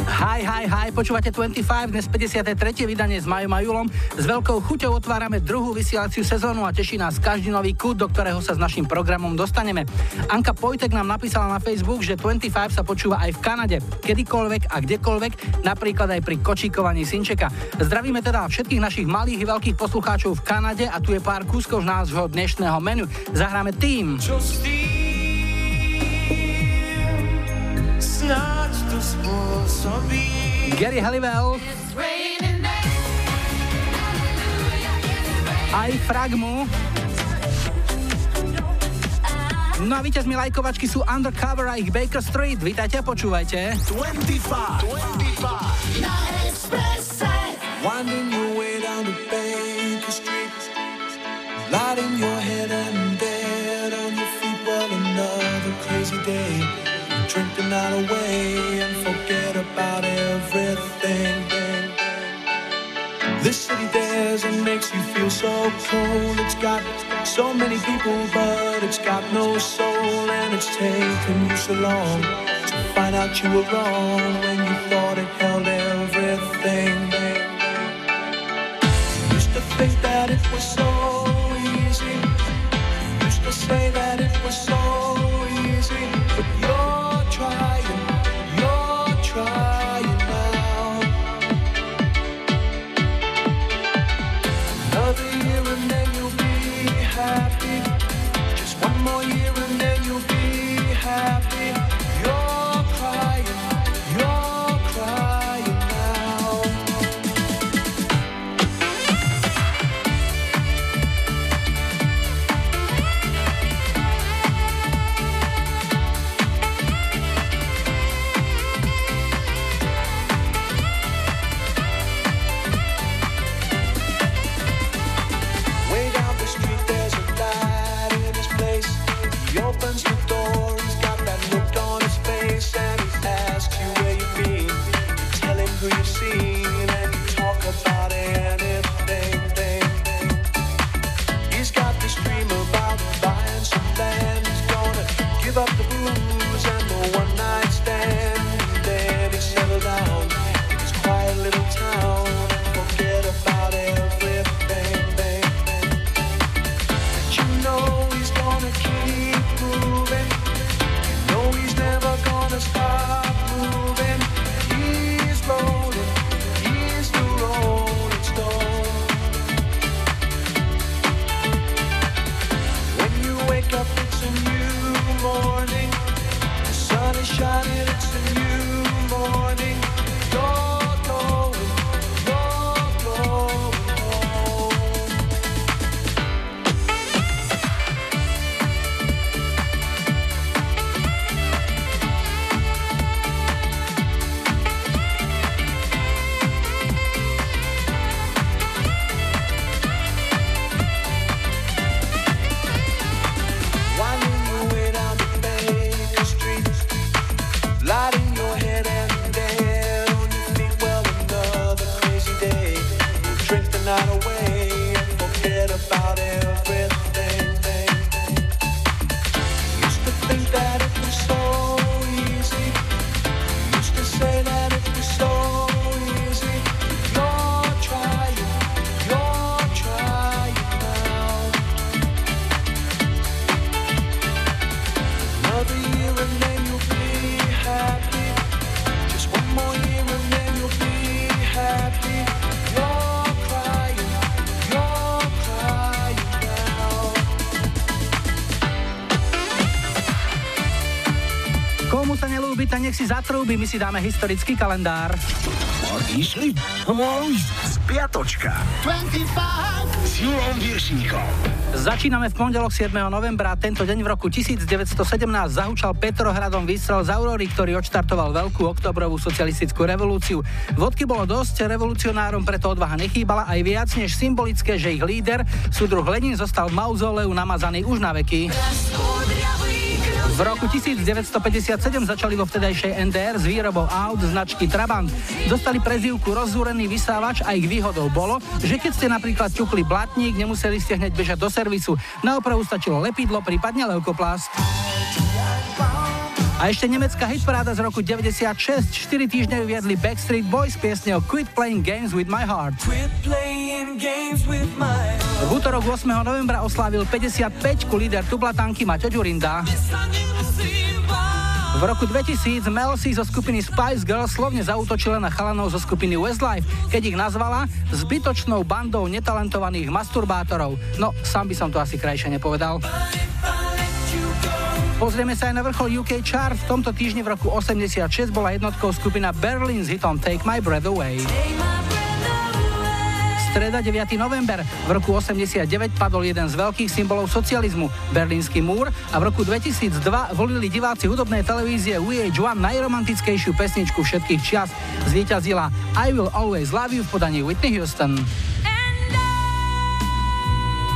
Hi, hi, hi, počúvate 25, dnes 53. vydanie s Majom a Julom. S veľkou chuťou otvárame druhú vysielaciu sezónu a teší nás každý nový kút, do ktorého sa s našim programom dostaneme. Anka Pojtek nám napísala na Facebook, že 25 sa počúva aj v Kanade, kedykoľvek a kdekoľvek, napríklad aj pri kočíkovaní synčeka. Zdravíme teda všetkých našich malých i veľkých poslucháčov v Kanade a tu je pár kúskov z nášho dnešného menu. Zahráme tým. Čo s tým? Snáď to spôsobí. Gary Halliwell. Aj Fragmu. No a víťazmi lajkovačky sú Undercover a ich Baker Street. Vítajte a počúvajte. 25, 25 na Expresse. Winding your way down to Baker Street. Lighting your head and dead on your feet. Well, another crazy day. Drink the night away and forget about everything. This city dares and makes you feel so cold. It's got so many people, but it's got no soul. And it's taken you so long to find out you were wrong when you thought it held everything. Used to think that it was so zatrúbi, my si dáme historický kalendár. Išli? Spiatočka. 25 s Julom Viršíkom. Začíname v pondelok 7. novembra. Tento deň v roku 1917 zahúčal Petrohradom výstrel z Aurory, ktorý odštartoval veľkú oktobrovú socialistickú revolúciu. Vodky bolo dosť, revolucionárom preto odvaha nechýbala aj viac než symbolické, že ich líder, súdruh Lenin, zostal v mauzoleu namazaný už na veky. V roku 1957 začali vo vtedajšej NDR s výrobou aut značky Trabant. Dostali prezývku rozúrený vysávač a ich výhodou bolo, že keď ste napríklad ťukli blatník, nemuseli ste hneď bežať do servisu. Na opravu stačilo lepidlo, prípadne leukoplast. A ešte nemecká hitparáda z roku 96. 4 týždne viedli Backstreet Boys piesne o Quit Playing Games with My Heart. V útorok 8. novembra oslávil 55 líder tublatanky Maťo Ďurinda. V roku 2000 Mel C zo skupiny Spice Girls slovne zautočila na chalanov zo skupiny Westlife, keď ich nazvala zbytočnou bandou netalentovaných masturbátorov. No, sám by som to asi krajšie nepovedal. Pozrieme sa aj na vrchol UK chart. V tomto týždni v roku 86 bola jednotkou skupina Berlin s hitom Take My Breath Away. Streda 9. november. V roku 89 padol jeden z veľkých symbolov socializmu, Berlínsky múr a v roku 2002 volili diváci hudobnej televízie VH1 najromantickejšiu pesničku všetkých čias. Zvíťazila I Will Always Love You v podaní Whitney Houston.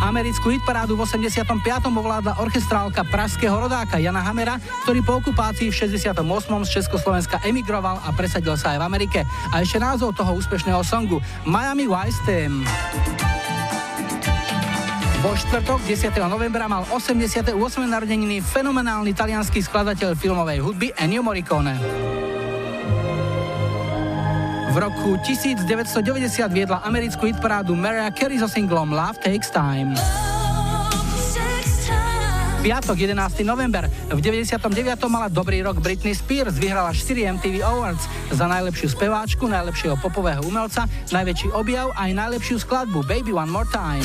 Americkú hitparádu v 85. ovládla orchestrálka praského rodáka Jana Hamera, ktorý po okupácii v 68. z Československa emigroval a presadil sa aj v Amerike. A ešte názov toho úspešného songu Miami Vice Team. Vo štvrtok 10. novembra mal 88. narodeniny fenomenálny talianský skladateľ filmovej hudby Ennio Morricone. V roku 1990 viedla americkú hitparádu Mariah Carey so singlom Love Takes Time. Piatok 11. november. V 99. mala dobrý rok Britney Spears, vyhrala 4 MTV Awards za najlepšiu speváčku, najlepšieho popového umelca, najväčší objav a aj najlepšiu skladbu Baby One More Time.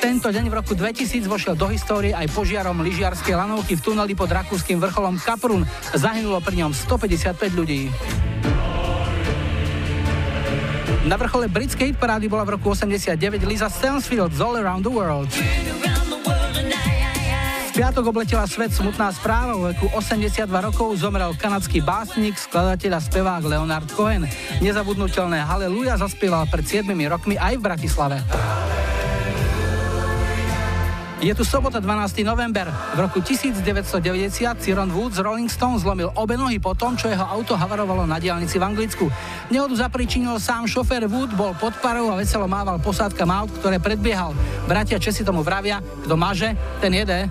Tento deň v roku 2000 vošiel do histórie aj požiarom lyžiarskej lanovky v tuneli pod rakúskym vrcholom Kaprun. Zahynulo pri ňom 155 ľudí. Na vrchole britskej hitparády bola v roku 89 Lisa Stansfield z All Around the World. V piatok obletela svet smutná správa. V veku 82 rokov zomrel kanadský básnik, skladateľ a spevák Leonard Cohen. Nezabudnutelné Haleluja zaspieval pred 7 rokmi aj v Bratislave. Je tu sobota 12. november. V roku 1990 Ciron Wood z Rolling Stones zlomil obe nohy po tom, čo jeho auto havarovalo na diálnici v Anglicku. Nehodu zapričinil sám šofér Wood, bol pod parou a veselo mával posádkam aut, ktoré predbiehal. Bratia Česi tomu vravia, kto maže, ten jede.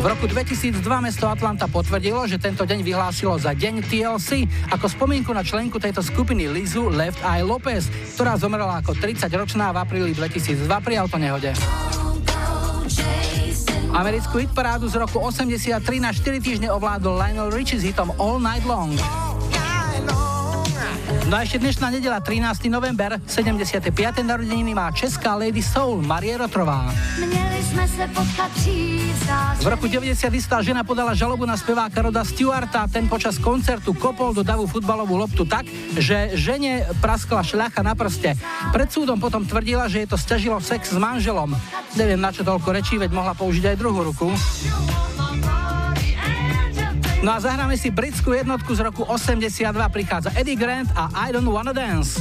V roku 2002 mesto Atlanta potvrdilo, že tento deň vyhlásilo za deň TLC ako spomienku na členku tejto skupiny Lizu Left Eye Lopez, ktorá zomrela ako 30-ročná v apríli 2002 pri autonehode. Americkú hitparádu z roku 83 na 4 týždne ovládol Lionel Richie s hitom All Night Long. No a ešte dnešná nedela 13. november, 75. narodeniny má česká Lady Soul Marie Rotrová. V roku 90 istá žena podala žalobu na speváka Roda Stewarta. Ten počas koncertu kopol do davu futbalovú loptu tak, že žene praskla šľacha na prste. Pred súdom potom tvrdila, že je to stiažilo sex s manželom. Neviem na čo toľko rečí, veď mohla použiť aj druhú ruku. No a zahráme si britskú jednotku z roku 82, prichádza Eddie Grant a I Don't Wanna Dance.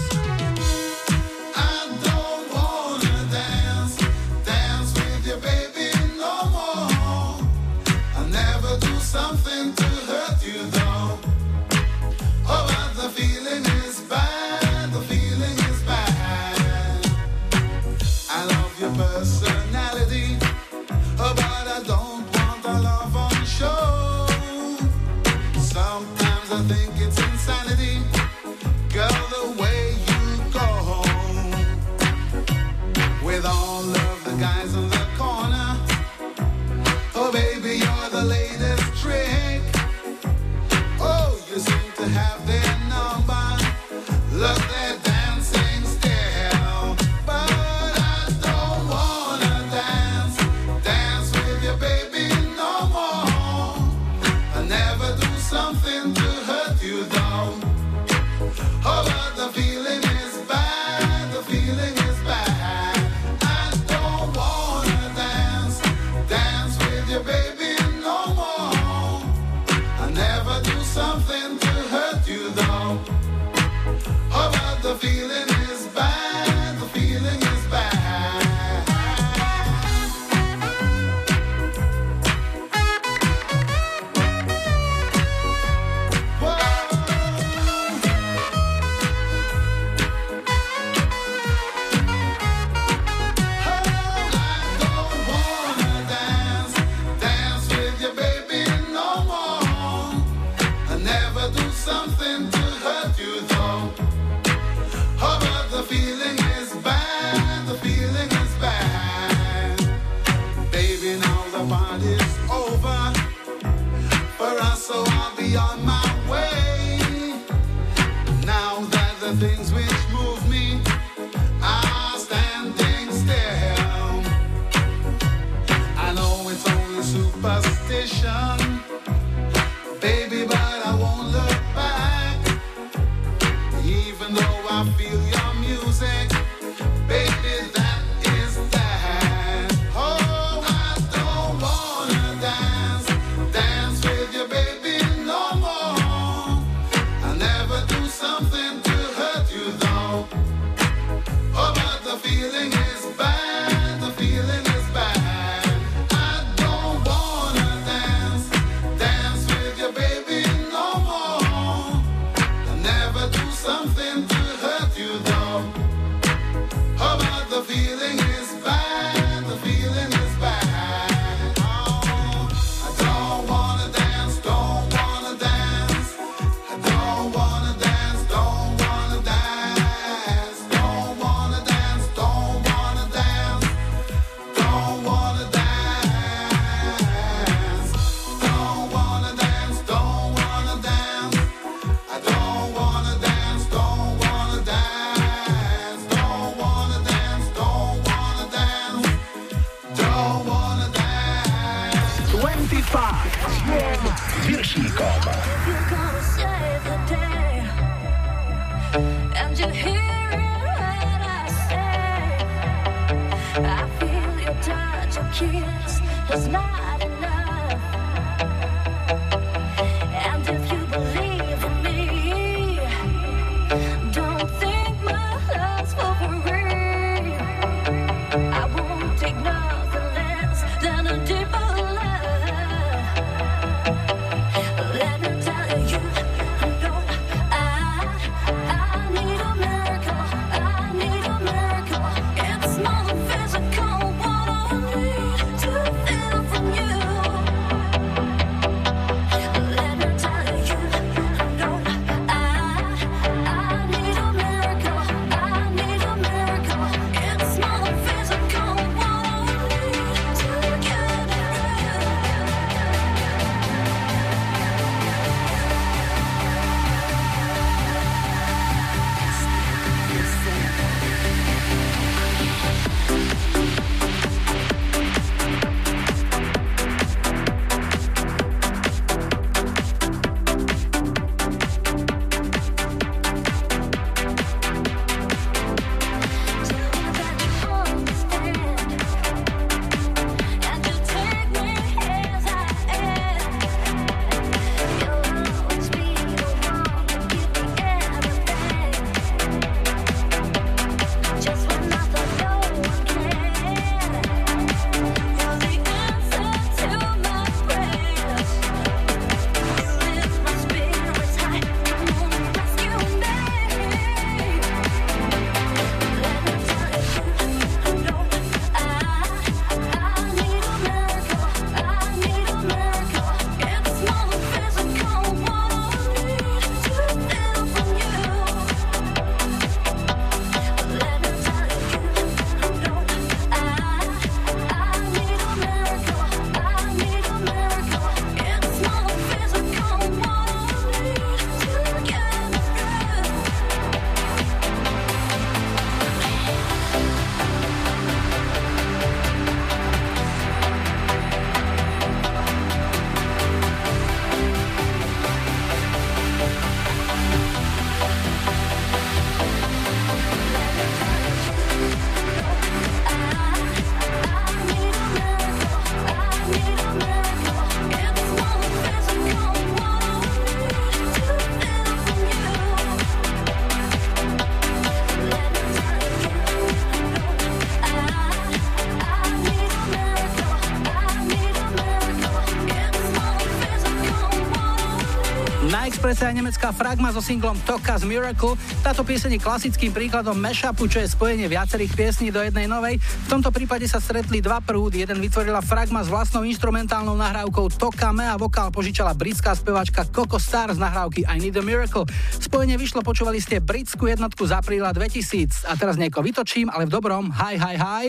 Aj nemecká Fragma so singlom Toka's Miracle. Táto pieseň je klasickým príkladom mashupu, čo je spojenie viacerých piesní do jednej novej. V tomto prípade sa stretli dva prúdy. Jeden vytvorila Fragma s vlastnou instrumentálnou nahrávkou Tokame a vokál požičala britská speváčka Coco Star z nahrávky I Need a Miracle. Spojenie vyšlo, počúvali ste britskú jednotku z apríla 2000. A teraz nieko vytočím, ale v dobrom. Hi, hi, hi.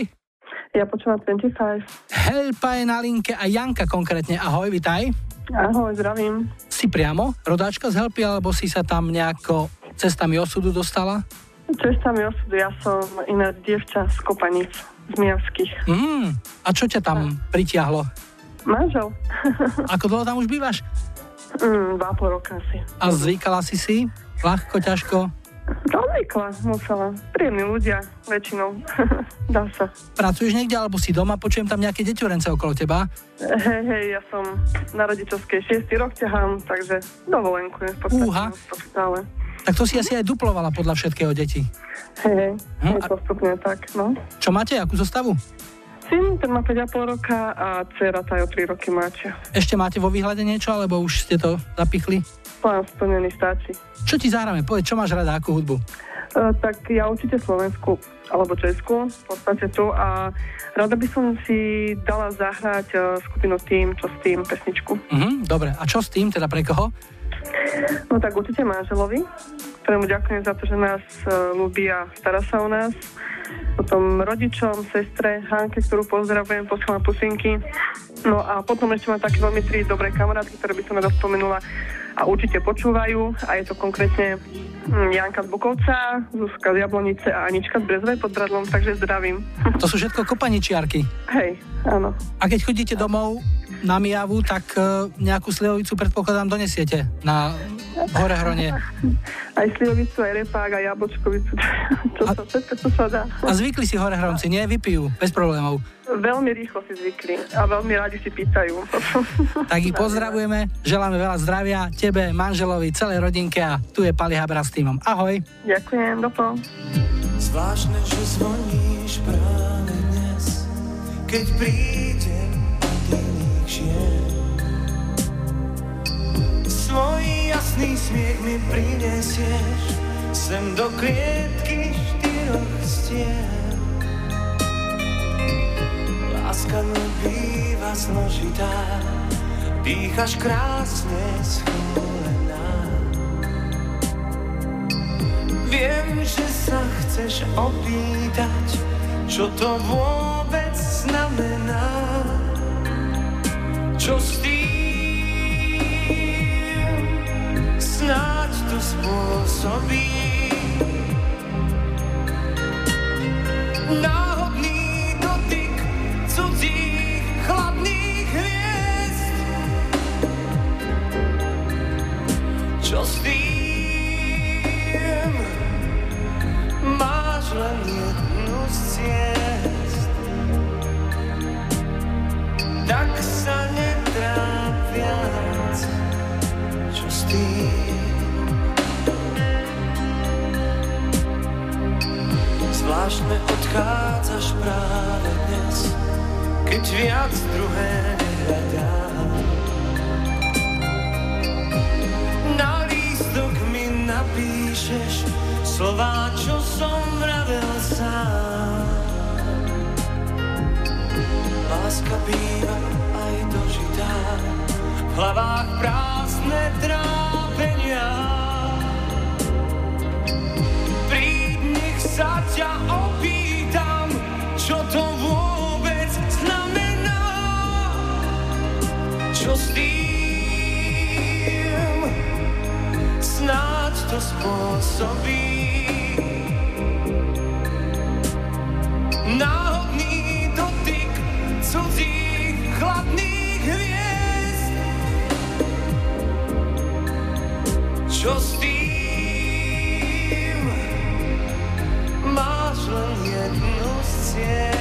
Ja počúvam 25. Helpa je na linke a Janka konkrétne. Ahoj, vitaj. Ahoj, zdravím. Si priamo rodáčka z Helpy, alebo si sa tam nejako cestami osudu dostala? Cestami osudu, ja som iná dievča z Kopanic, z Mijavských. Mm, a čo ťa tam pritiahlo? Manžel. Ako dlho tam už bývaš? Mm, dva pol roka asi. A zvykala si si? Ľahko, ťažko? Zvykla, musela. Príjemní ľudia, väčšinou. Dá sa. Pracuješ niekde, alebo si doma? Počujem tam nejaké deťurence okolo teba. Hej, hej, ja som na rodičovskej šiestý rok ťahám, takže dovolenku je v podstate Úha. stále. Tak to si asi aj duplovala podľa všetkého deti. Hej, hej, Hm, postupne tak, no. Čo máte, akú zostavu? Syn, ten má 5,5 roka a dcera tá o 3 roky mladšia. Ešte máte vo výhľade niečo, alebo už ste to zapichli? Plán splnený stačí. Čo ti zahráme? Povedz, čo máš rada, akú hudbu? Uh, tak ja určite Slovensku alebo Česku, v podstate tu a rada by som si dala zahrať uh, skupinu Tým, čo s tým, pesničku. Mhm, dobre, a čo s tým, teda pre koho? No tak určite manželovi, ktorému ďakujem za to, že nás uh, ľúbi a stará sa o nás. Potom rodičom, sestre, Hanke, ktorú pozdravujem, posielam pusinky. No a potom ešte mám také veľmi tri dobré kamarátky, ktoré by som rada spomenula a určite počúvajú. A je to konkrétne mm, Janka z Bukovca, Zuzka z Jablonice a Anička z Brezovej pod Bradlom, takže zdravím. To sú všetko kopaničiarky. Hej, áno. A keď chodíte domov na Mijavu, tak e, nejakú slivovicu predpokladám donesiete na hore hronie. Aj slivovicu, aj repák, aj jablčkovicu, čo A- sa, všetko, čo sa dá. A zvykli si hore hronci, nie? Vypijú, bez problémov. Veľmi rýchlo si zvykli a veľmi radi si pýtajú. Tak ich pozdravujeme, želáme veľa zdravia tebe, manželovi, celej rodinke a tu je Pali Habra s týmom. Ahoj. Ďakujem, dopo. Zvláštne, že zvoníš práve dnes, keď prídem od iných žien. Svoj jasný smiech mi prinesieš sem do klietky štyroch stien. Láska býva zložitá, dýchaš krásne schúlená. Viem, že sa chceš opýtať, čo to vôbec znamená. Čo s tým snáď to spôsobí. Náhodný Zvláštne odchádzaš práve dnes, keď viac druhé nehľadám. Na lístok mi napíšeš slová, čo som vravel sám. Láska býva aj dožitá, v hlavách prázdne trápenia. Príď, nech sa ťa to spôsobí. Náhodný dotyk cudzích chladných hviezd. Čo s tým? Máš len jednu z ciest.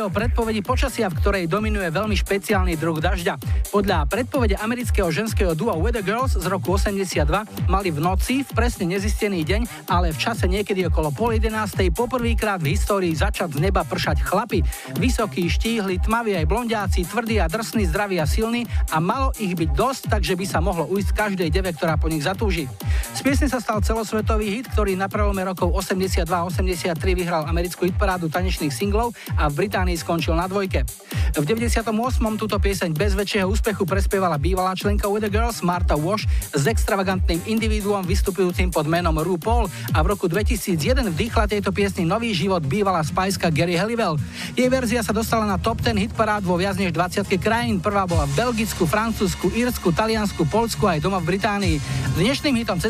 O predpovedi počasia, v ktorej dominuje veľmi špeciálny druh dažďa. Podľa predpovede amerického ženského dua Weather Girls z roku 82 mali v noci v presne nezistený deň, ale v čase niekedy okolo pol 11. poprvýkrát v histórii začať z neba pršať chlapy. Vysokí, štíhli, tmaví aj blondiaci, tvrdí a drsní, zdraví a silní a malo ich byť dosť, takže by sa mohlo ujsť každej deve, ktorá po nich zatúži. Z piesne sa stal celosvetový hit, ktorý na prelome rokov 82-83 vyhral americkú hitparádu tanečných singlov a v Británii skončil na dvojke. V 98. túto pieseň bez väčšieho úspechu prespievala bývalá členka With the Girls Marta Wash s extravagantným individuom vystupujúcim pod menom RuPaul a v roku 2001 vdýchla tejto piesni nový život bývalá spajska Gary Halliwell. Jej verzia sa dostala na top 10 hitparád vo viac než 20 krajín. Prvá bola v Belgicku, Francúzsku, Írsku, Taliansku, Polsku aj doma v Británii. Dnešným hitom cez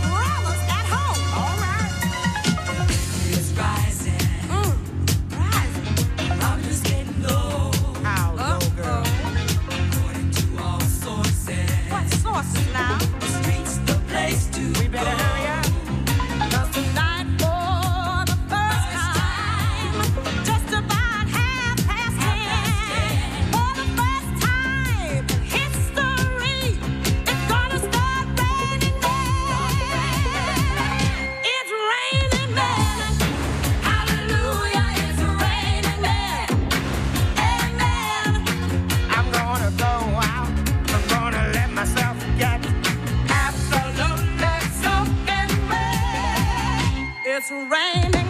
It's raining.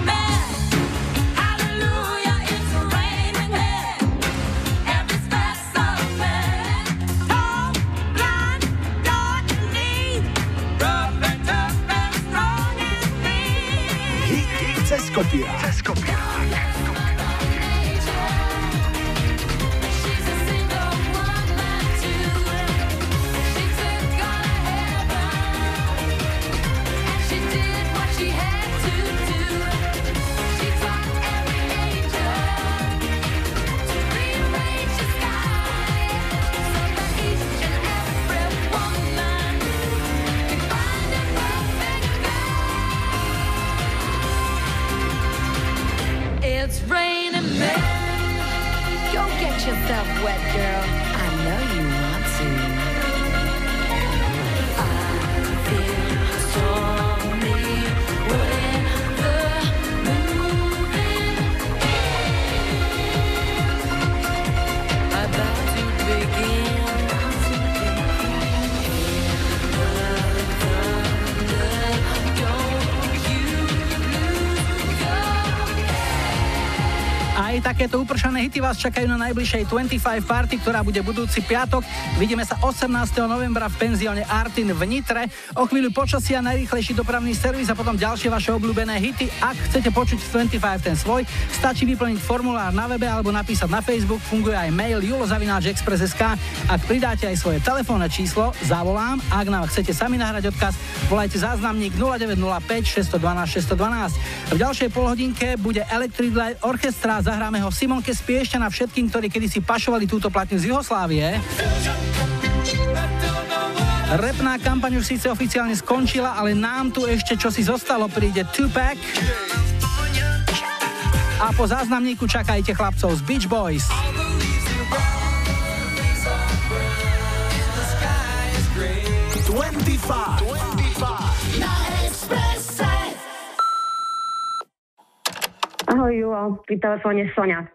Hity vás čakajú na najbližšej 25 party, ktorá bude budúci piatok. Vidíme sa 18. novembra v penzióne Artin v Nitre. O chvíľu počasia najrýchlejší dopravný servis a potom ďalšie vaše obľúbené hity. Ak chcete počuť 25 ten svoj, stačí vyplniť formulár na webe alebo napísať na Facebook. Funguje aj mail julozavináčexpress.sk. Ak pridáte aj svoje telefónne číslo, zavolám. Ak nám chcete sami nahrať odkaz, volajte záznamník 0905 612 612. V ďalšej polhodinke bude Electric Light Orchestra. Zahráme ho Simonke Spiešťana všetkým, ktorí kedysi pašovali túto platňu z Juhoslávie. Repná kampaň už síce oficiálne skončila, ale nám tu ešte čo si zostalo, príde Tupac. A po záznamníku čakajte chlapcov z Beach Boys. 25. 25. Na Ahoj Julo, pri telefóne Sonia.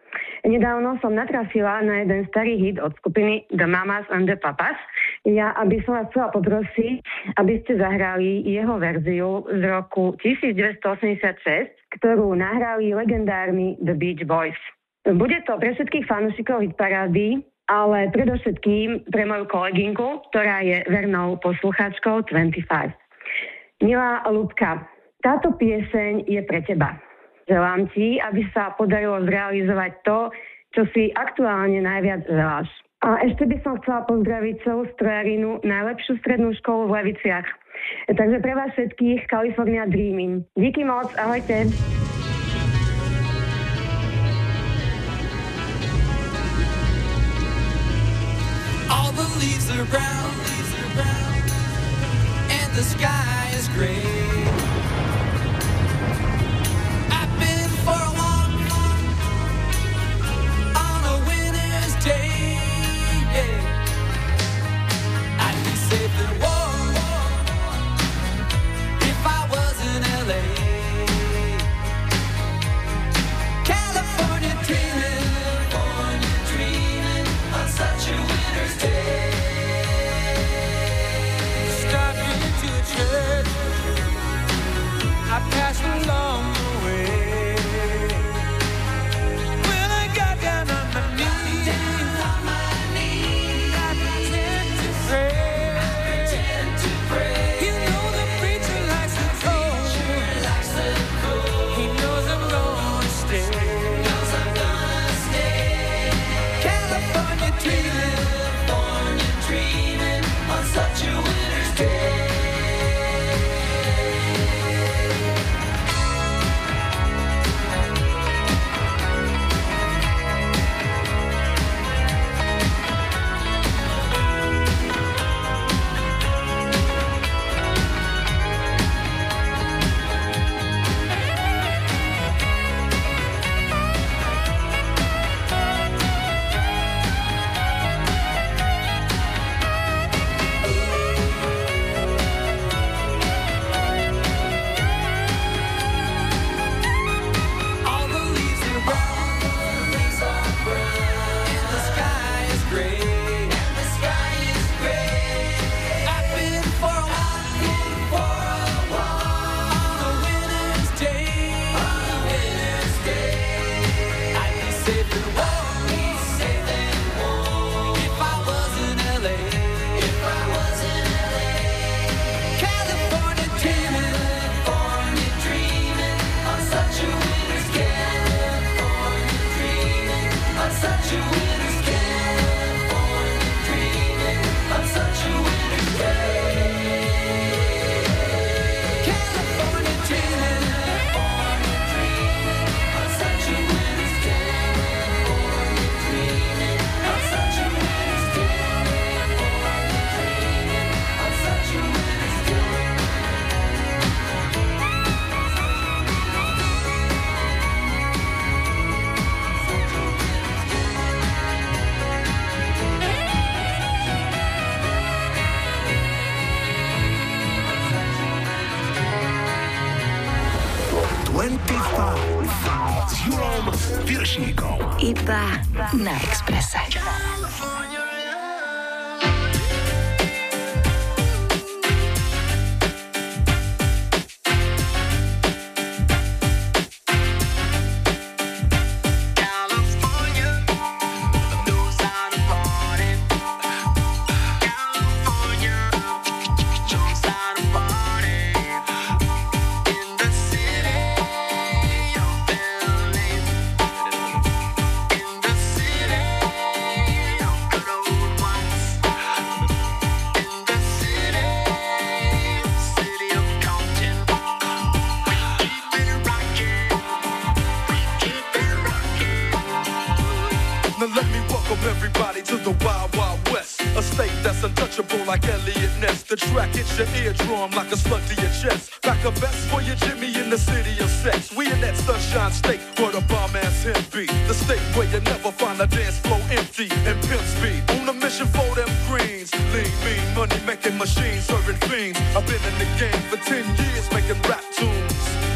Nedávno som natrafila na jeden starý hit od skupiny The Mamas and the Papas. Ja, aby som vás chcela poprosiť, aby ste zahrali jeho verziu z roku 1986, ktorú nahrali legendárni The Beach Boys. Bude to pre všetkých fanúšikov hitparády, ale predovšetkým pre moju kolegynku, ktorá je vernou poslucháčkou 25. Milá Ľudka, táto pieseň je pre teba. Želám ti, aby sa podarilo zrealizovať to, čo si aktuálne najviac želáš. A ešte by som chcela pozdraviť celú strojarinu, najlepšiu strednú školu v Leviciach. Takže pre vás všetkých California Dreaming. Díky moc, ahojte. All the leaves are brown, leaves are brown, and the sky is gray. Everybody to the Wild Wild West. A state that's untouchable like Elliot Ness. The track hits your eardrum like a slug to your chest. Like a vest for your Jimmy in the city of sex. We in that sunshine state where the bomb ass him be. The state where you never find a dance floor empty and pimp speed. On a mission for them greens. Lean, mean, money making machines serving fiends. I've been in the game for 10 years making rap tunes.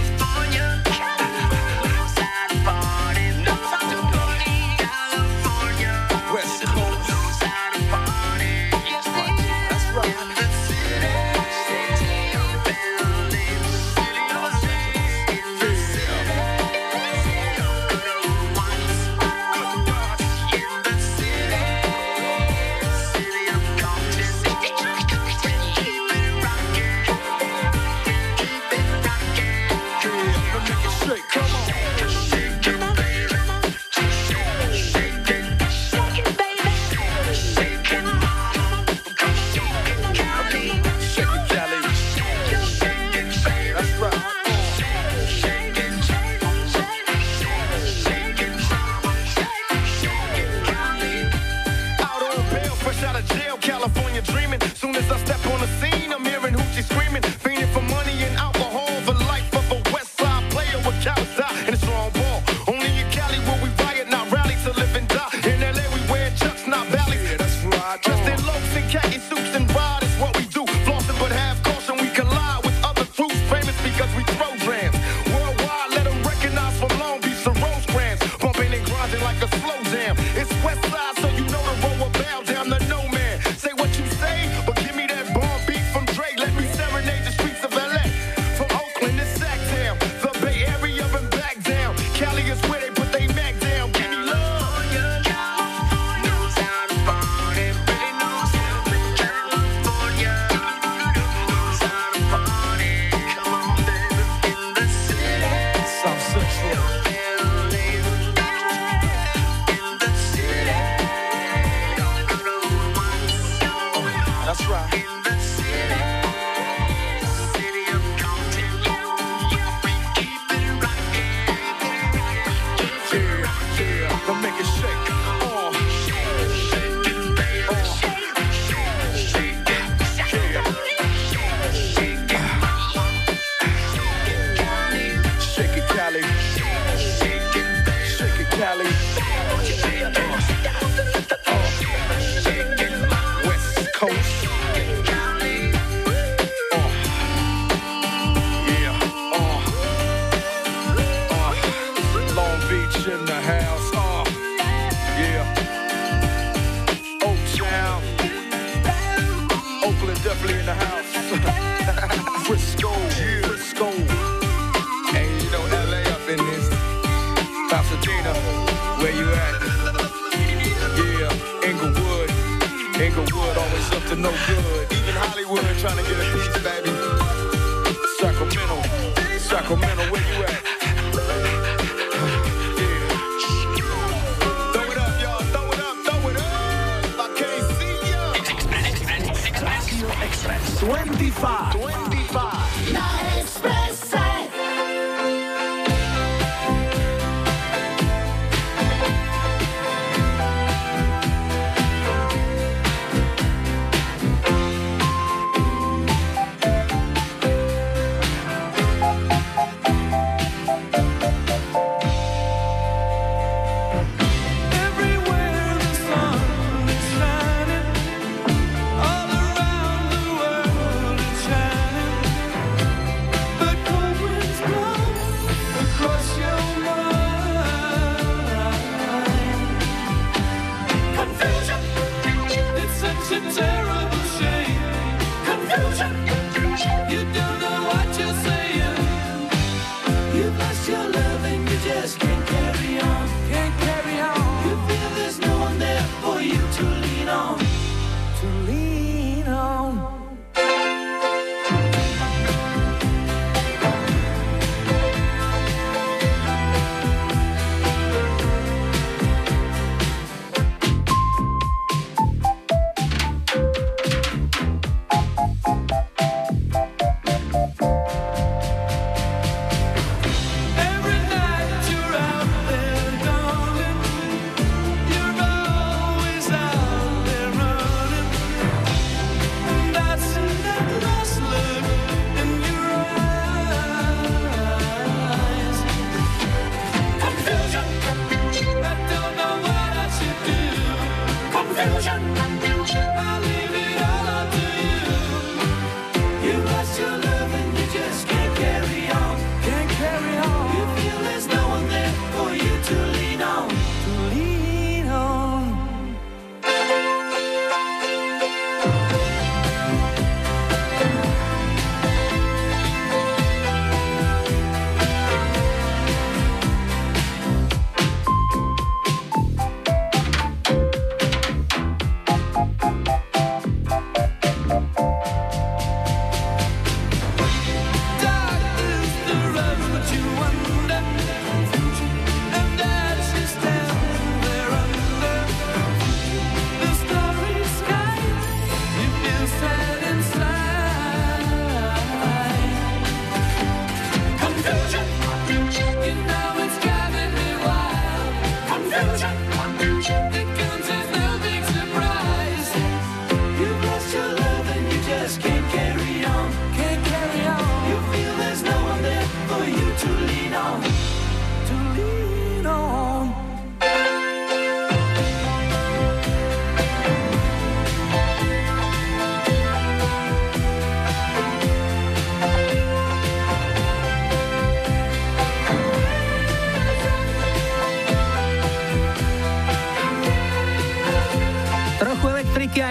Confusion, it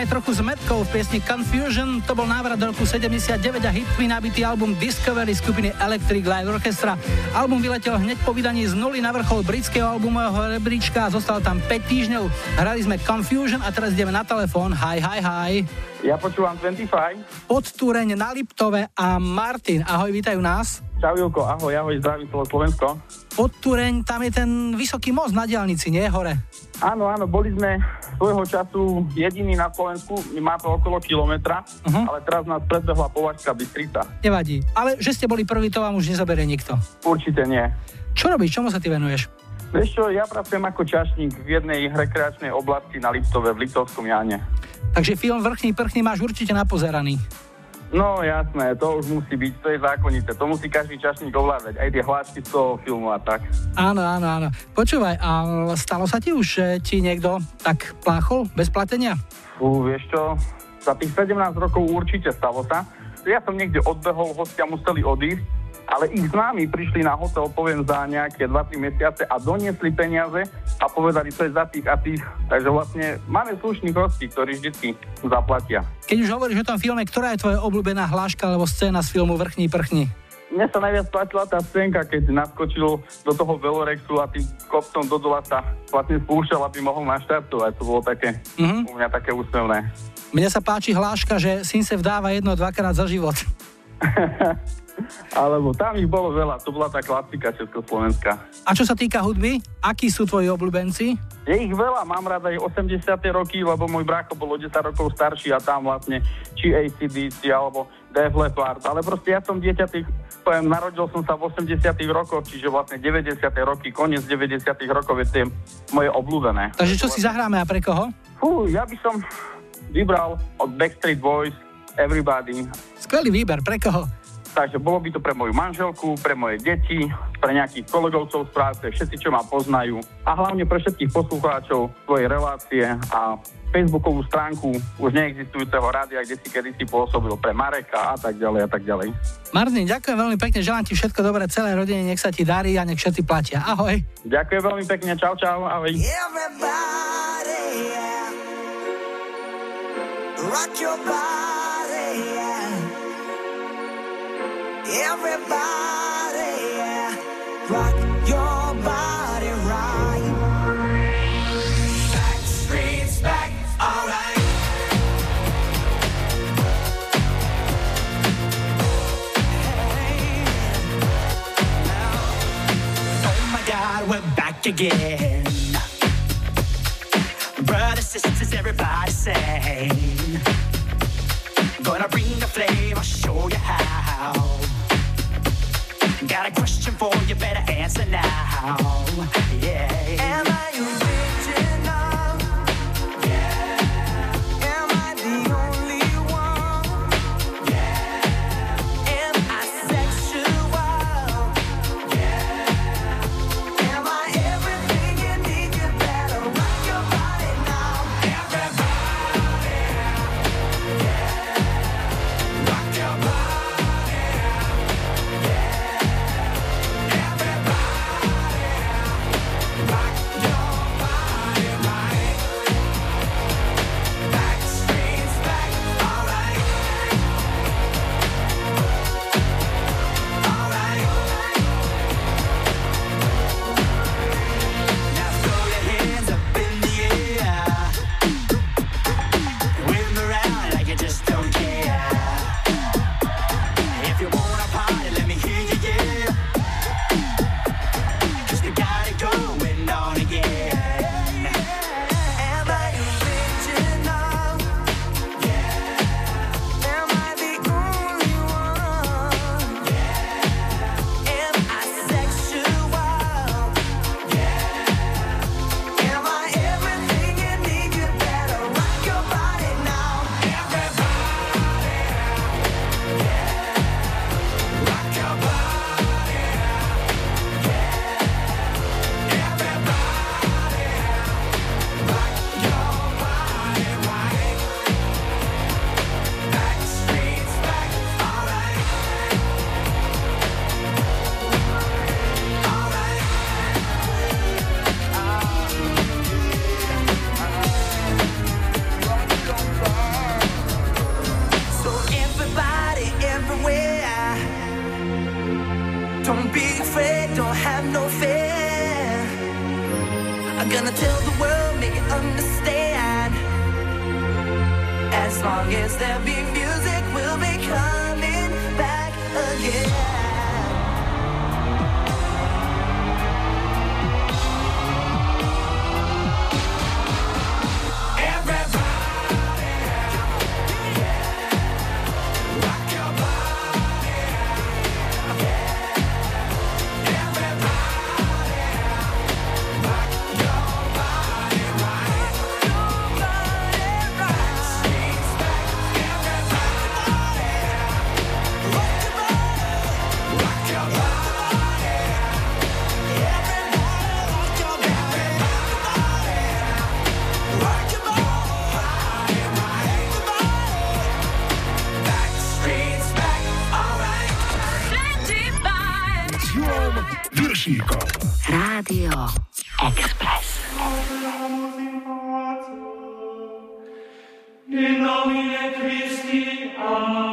aj trochu zmetkov v piesni Confusion. To bol návrat do roku 79 a hitmi nabitý album Discovery skupiny Electric Light Orchestra. Album vyletel hneď po vydaní z nuly na vrchol britského albumového rebríčka a zostal tam 5 týždňov. Hrali sme Confusion a teraz ideme na telefón. Hi, hi, hi. Ja počúvam 25. Podtúreň na Liptove a Martin. Ahoj, vítajú nás. Čau Julko, ahoj, ahoj, zdravím celé Slovensko. Podtúreň, tam je ten vysoký most na diálnici, nie? Hore. Áno, áno, boli sme svojho času jediní na Slovensku, má to okolo kilometra, Mhm. ale teraz nás predbehla Považská Bystrica. Nevadí. Ale že ste boli prví, to vám už nezaberie nikto. Určite nie. Čo robíš? Čomu sa ty venuješ? Vieš čo, ja pracujem ako čašník v jednej rekreačnej oblasti na Liptove, v Liptovskom Jáne. Takže film Vrchný prchný máš určite napozeraný. No jasné, to už musí byť, to je zákonité, to musí každý čašník ovládať, aj tie hlášky z toho filmu a tak. Áno, áno, áno. Počúvaj, a stalo sa ti už, že ti niekto tak pláchol bez platenia? Fú, vieš čo, za tých 17 rokov určite stalo sa. Ja som niekde odbehol, hostia museli odísť, ale ich známi prišli na hotel, poviem, za nejaké 2-3 mesiace a doniesli peniaze a povedali, to je za tých a tých. Takže vlastne máme slušných hostí, ktorí vždy zaplatia. Keď už hovoríš o tom filme, ktorá je tvoja obľúbená hláška alebo scéna z filmu Vrchný prchni? Mne sa najviac páčila tá scénka, keď naskočil do toho Velorexu a tým kopcom do dola sa vlastne spúšťal, aby mohol naštartovať. To bolo také, Mhm. u mňa také úsmevné. Mne sa páči hláška, že syn sa vdáva jedno, dvakrát za život. Alebo tam ich bolo veľa, to bola tá klasika Československá. A čo sa týka hudby, akí sú tvoji obľúbenci? Je ich veľa, mám rád aj 80. roky, lebo môj brácho bol o 10 rokov starší a tam vlastne či ACDC alebo Def Leppard, ale proste ja som dieťa tých, poviem, narodil som sa v 80 rokoch, čiže vlastne 90 roky, koniec 90 rokov je tie moje obľúbené. Takže čo si zahráme a pre koho? Fú, ja by som vybral od Backstreet Boys Everybody, Skvelý výber, pre koho? Takže bolo by to pre moju manželku, pre moje deti, pre nejakých kolegovcov z práce, všetci, čo ma poznajú a hlavne pre všetkých poslucháčov svojej relácie a Facebookovú stránku už neexistujúceho rádia, kde si kedysi pôsobil pre Mareka a tak ďalej a tak ďalej. Martin, ďakujem veľmi pekne, želám ti všetko dobré celé rodine, nech sa ti darí a nech všetci platia. Ahoj. Ďakujem veľmi pekne, čau čau, ahoj. Everybody, yeah. Rock your body, yeah. Everybody. Rock your body right. Back, alright. Oh my God, we're back again. Rádio Express. In nomine Christi, Amen.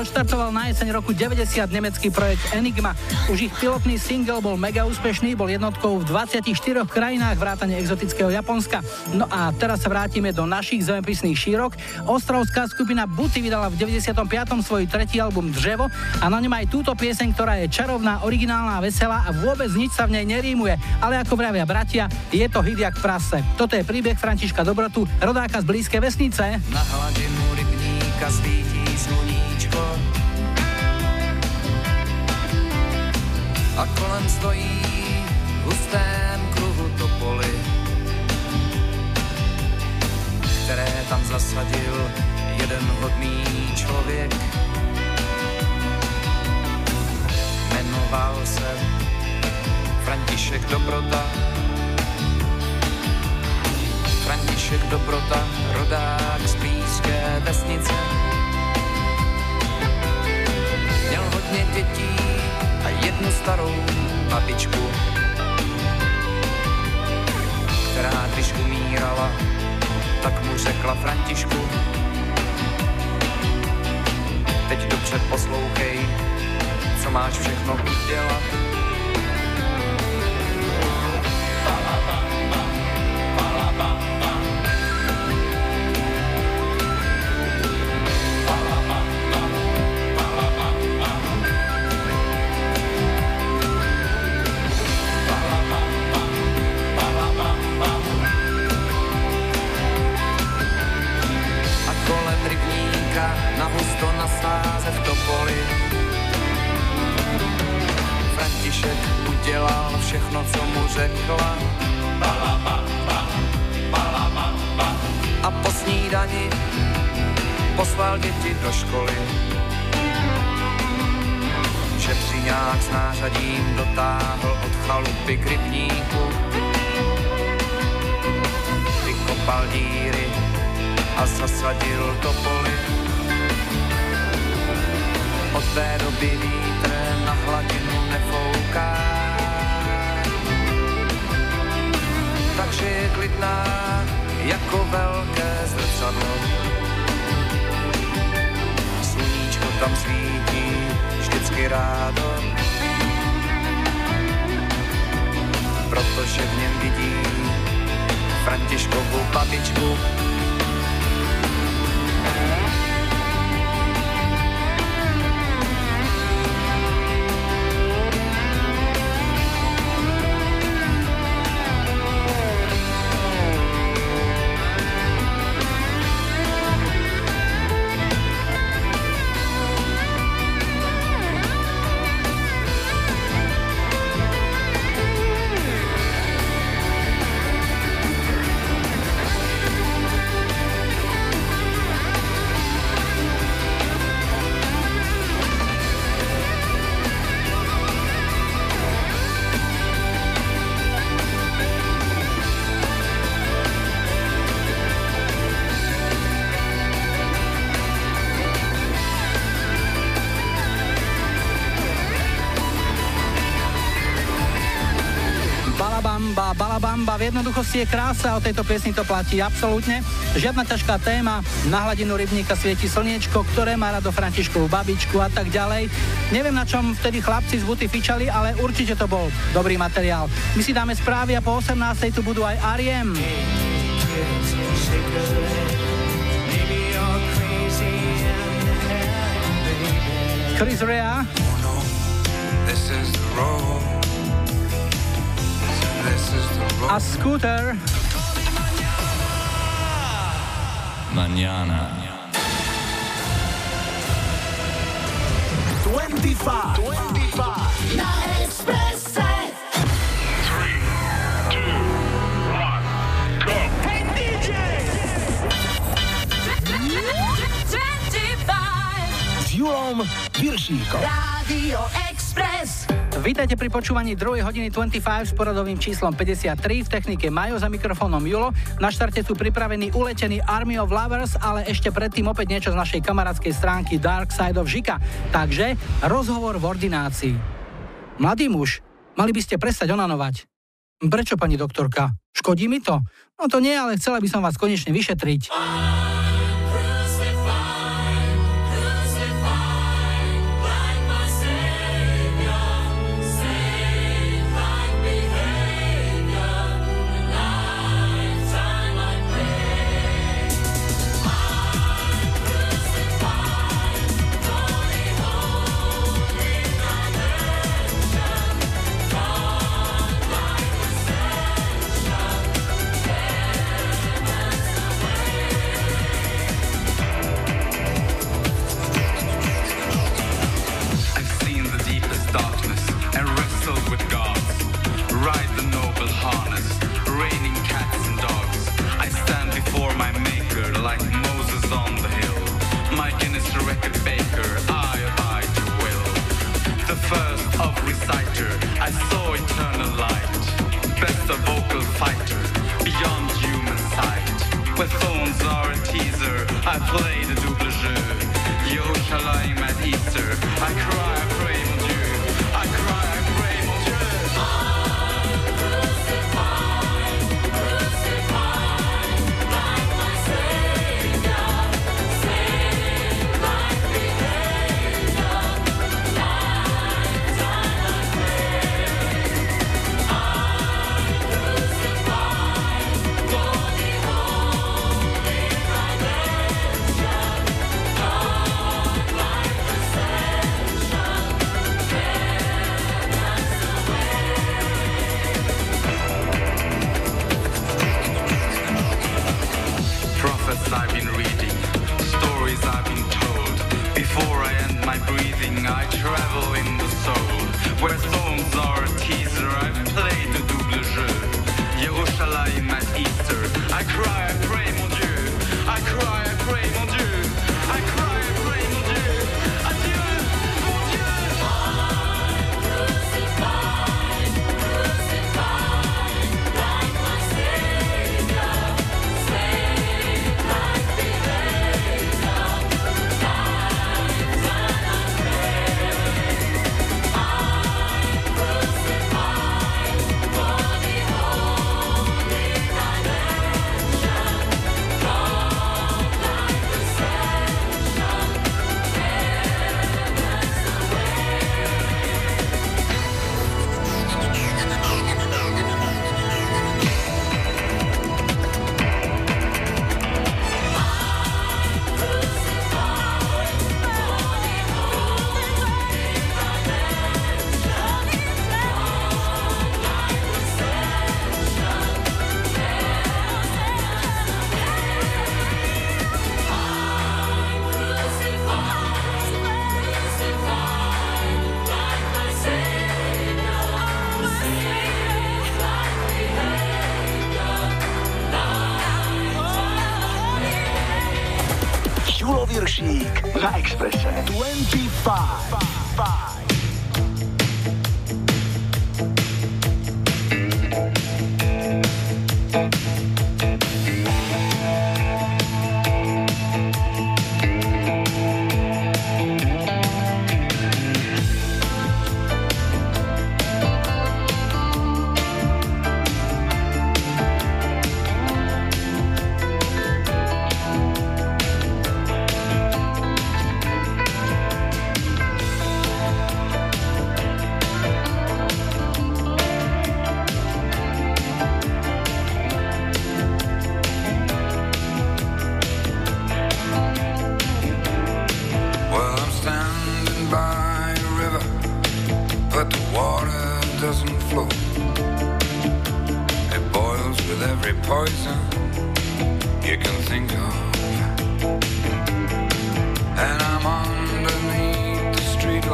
Odštartoval na jeseň roku 90 nemecký projekt Enigma. Už ich pilotný single bol mega úspešný, bol jednotkou v 24 krajinách vrátane exotického Japonska. No a teraz sa vrátime do našich zemepisných šírok. Ostrovská skupina Buty vydala v 95. svoj tretí album Drzevo a na ňom aj túto pieseň, ktorá je čarovná, originálna veselá a vôbec nič sa v nej nerímuje. Ale ako vravia bratia, je to hit jak prase. Toto je príbeh Františka Dobrotu, rodáka z blízkej vesnice. Na hladinu kolem stojí v hustém kruhu topoly, které tam zasadil jeden hodný člověk. Jmenoval se František Dobrota. František Dobrota, rodák z blízké vesnice. Měl hodně dětí a jednu starou babičku, která když umírala, tak mu řekla Františku. Teď dobře poslouchej, co máš všechno udělat. Protože v něm vidí Františkovu babičku jednoduchosti je krása, o tejto piesni to platí absolútne. Žiadna ťažká téma, na hladinu rybníka svieti slniečko, ktoré má rado Františkovú babičku a tak ďalej. Neviem, na čom vtedy chlapci z Buty fičali, ale určite to bol dobrý materiál. My si dáme správy a po 18. tu budú aj Ariem. Chris Rea a Scooter. Mañana. 25. 25. Na Expresse. Hey DJ. 25. S Julom Viršíkom. Radio Express. Vítajte pri počúvaní 2. hodiny 25 s poradovým číslom 53 v technike Majo za mikrofónom Julo. Na štarte sú pripravení uletení Army of Lovers, ale ešte predtým opäť niečo z našej kamarádskej stránky Dark Side of Žika. Takže rozhovor v ordinácii. Mladý muž, mali by ste prestať onanovať. Prečo, pani doktorka? Škodí mi to? No to nie, ale chcela by som vás konečne vyšetriť. for a teaser. I play the double jeu. Yo, shall I at Easter? I cry.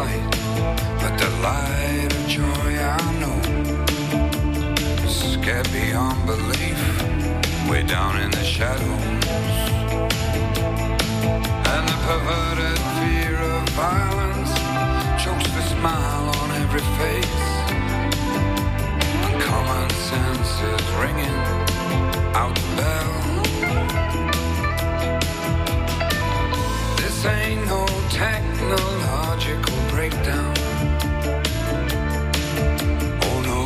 Streetlight, but the light of joy I know is scared beyond belief, way down in the shadows. And the perverted fear of violence chokes the smile on every face. And common sense is ringing out the bell. This ain't no technological breakdown. Oh no,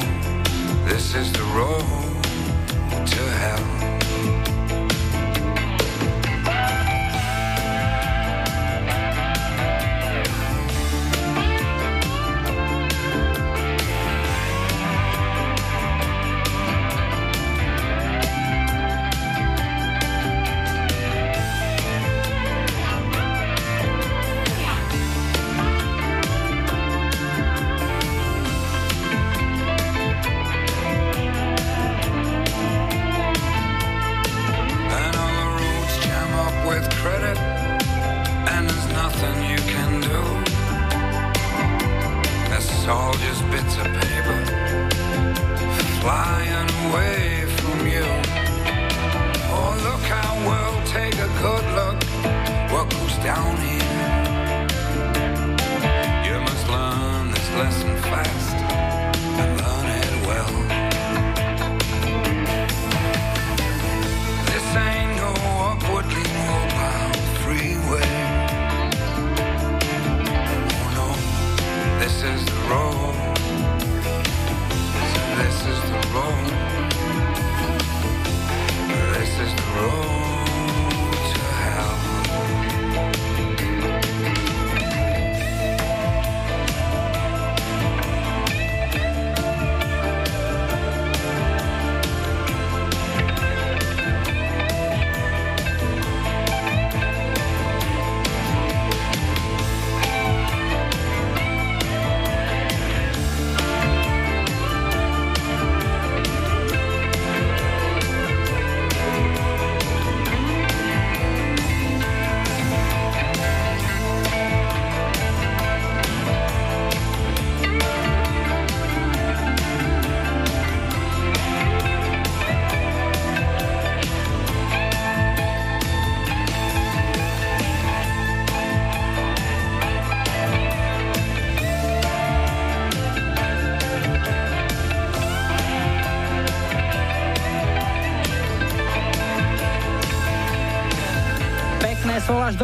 this is the road to hell.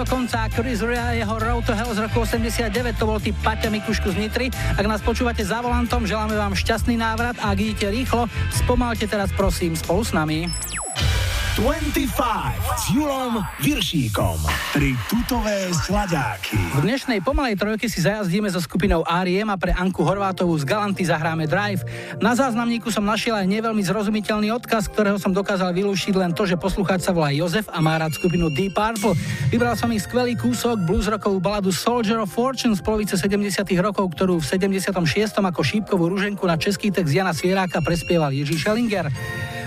Konca. Chris Rea, jeho Road to Hell z roku 89, to bol typ Paťa Mikušku z Nitry. Ak nás počúvate za volantom, želáme vám šťastný návrat a ak idete rýchlo, spomalte teraz prosím spolu s nami. 25 s Julom Viršíkom. Tri tutové sladáky. V dnešnej pomalej trojke si zajazdíme so skupinou R.E.M. a pre Anku Horvátovú z Galanty zahráme Drive. Na záznamníku som našiel aj neveľmi zrozumiteľný odkaz, ktorého som dokázal vylúšiť len to, že poslucháč sa volá Jozef a má rád skupinu Deep Purple. Vybral som ich skvelý kúsok blues rockovú baladu Soldier of Fortune z polovice 70 rokov, ktorú v 76. ako šípkovú ruženku na český text Jana Svieráka prespieval Jiří Schellinger.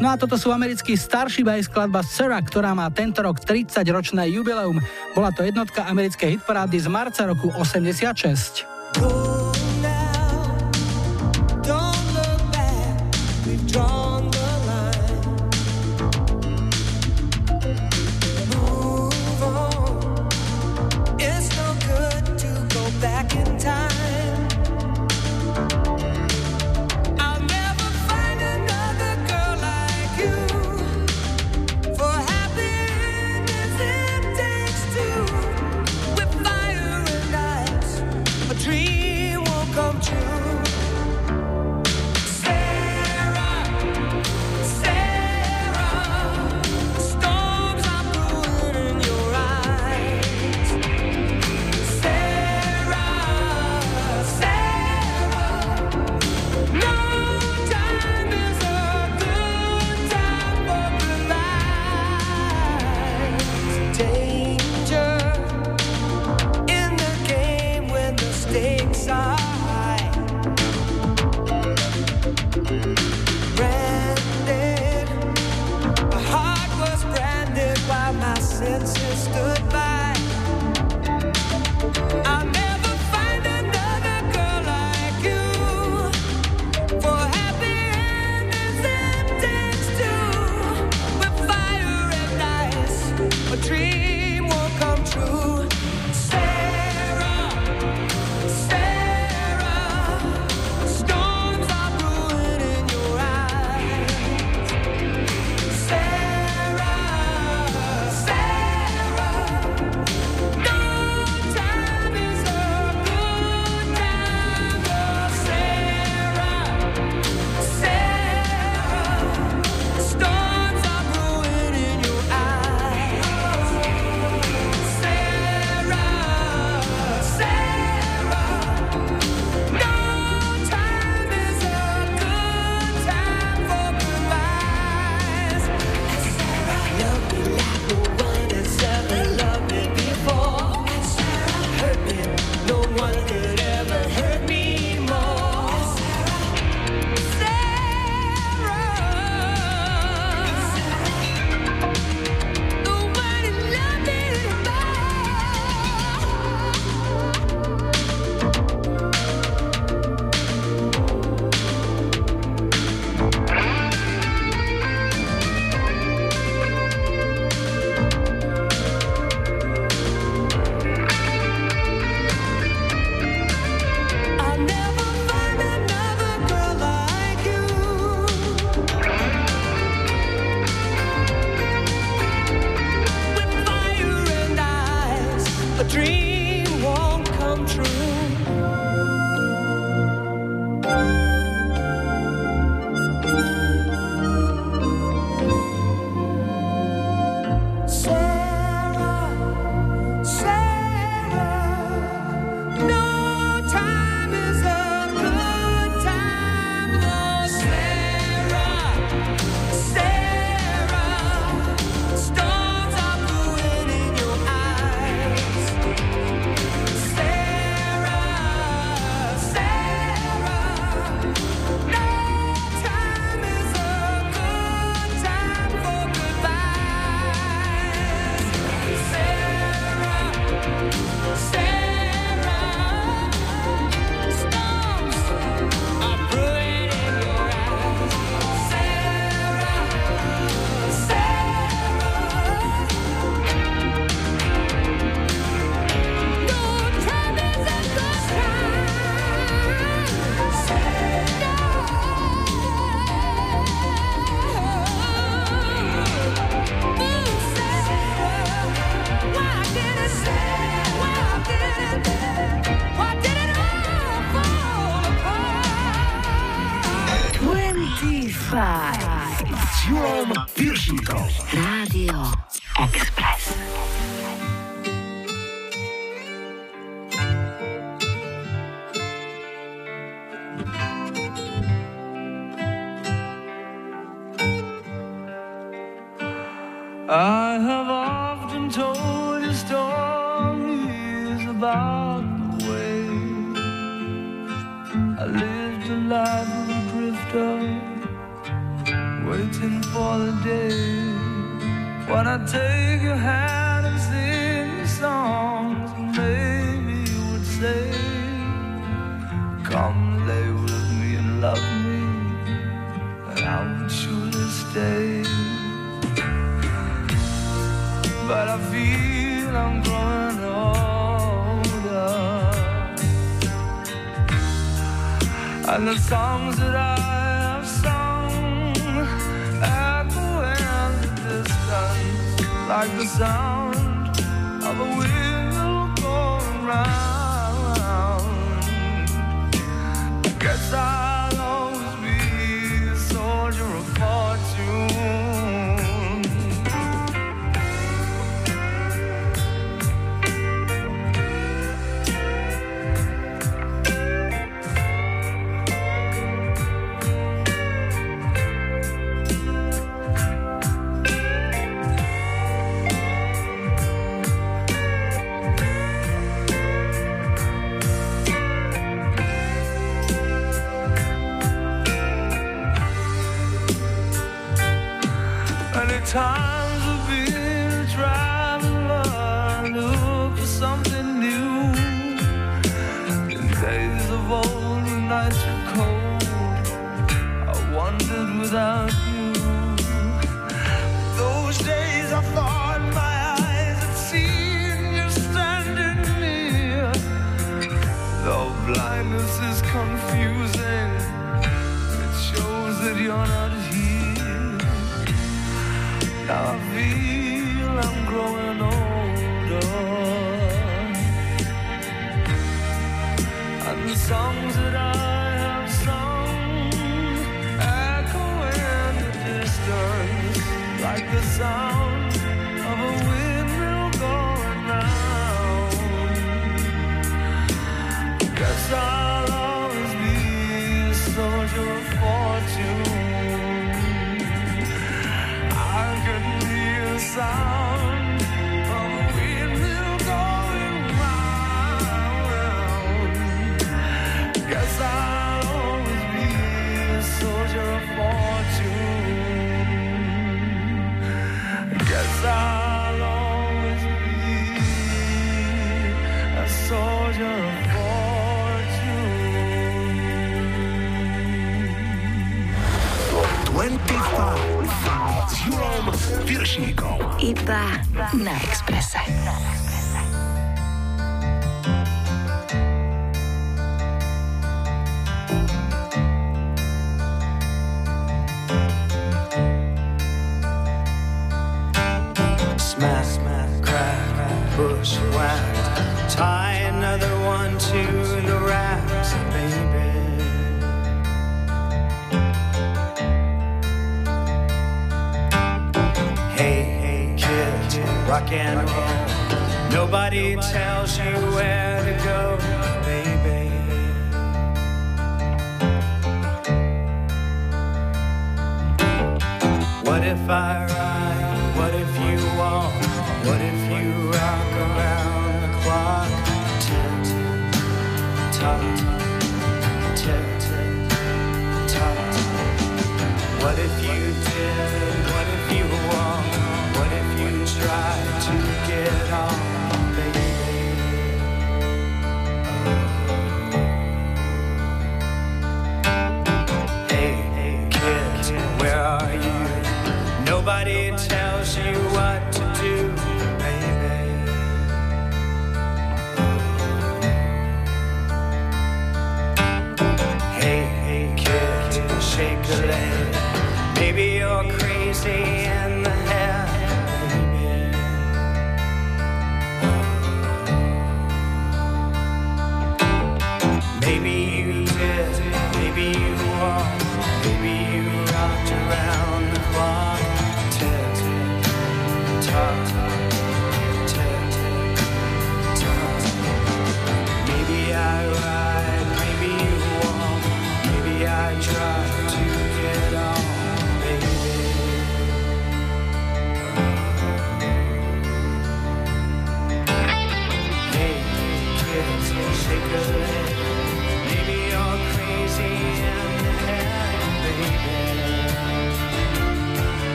No a toto sú americký Starship aj skladba Sarah, ktorá má tento rok 30-ročné jubileum. Bola to jednotka americkej hitparády z marca roku 86.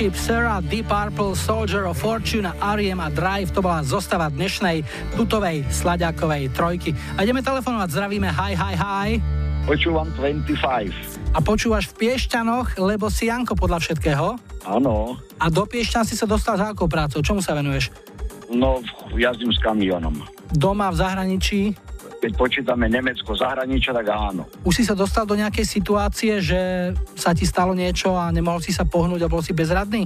Starship, Sarah, Deep Purple, Soldier of Fortune, R.E.M. a Drive, to bola zostava dnešnej tutovej slaďákovej trojky. A ideme telefonovať, zdravíme, hi, hi, hi. Počúvam 25. A počúvaš v Piešťanoch, lebo si Janko podľa všetkého? Áno. A do Piešťan si sa dostal za akou prácou? Čomu sa venuješ? No, jazdím s kamionom. Doma, v zahraničí? Keď počítame Nemecko, zahraničia, tak áno. Už si sa dostal do nejakej situácie, že sa ti stalo niečo a nemohol si sa pohnúť a bol si bezradný?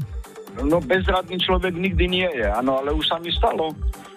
No bezradný človek nikdy nie je, áno, ale už sa mi stalo.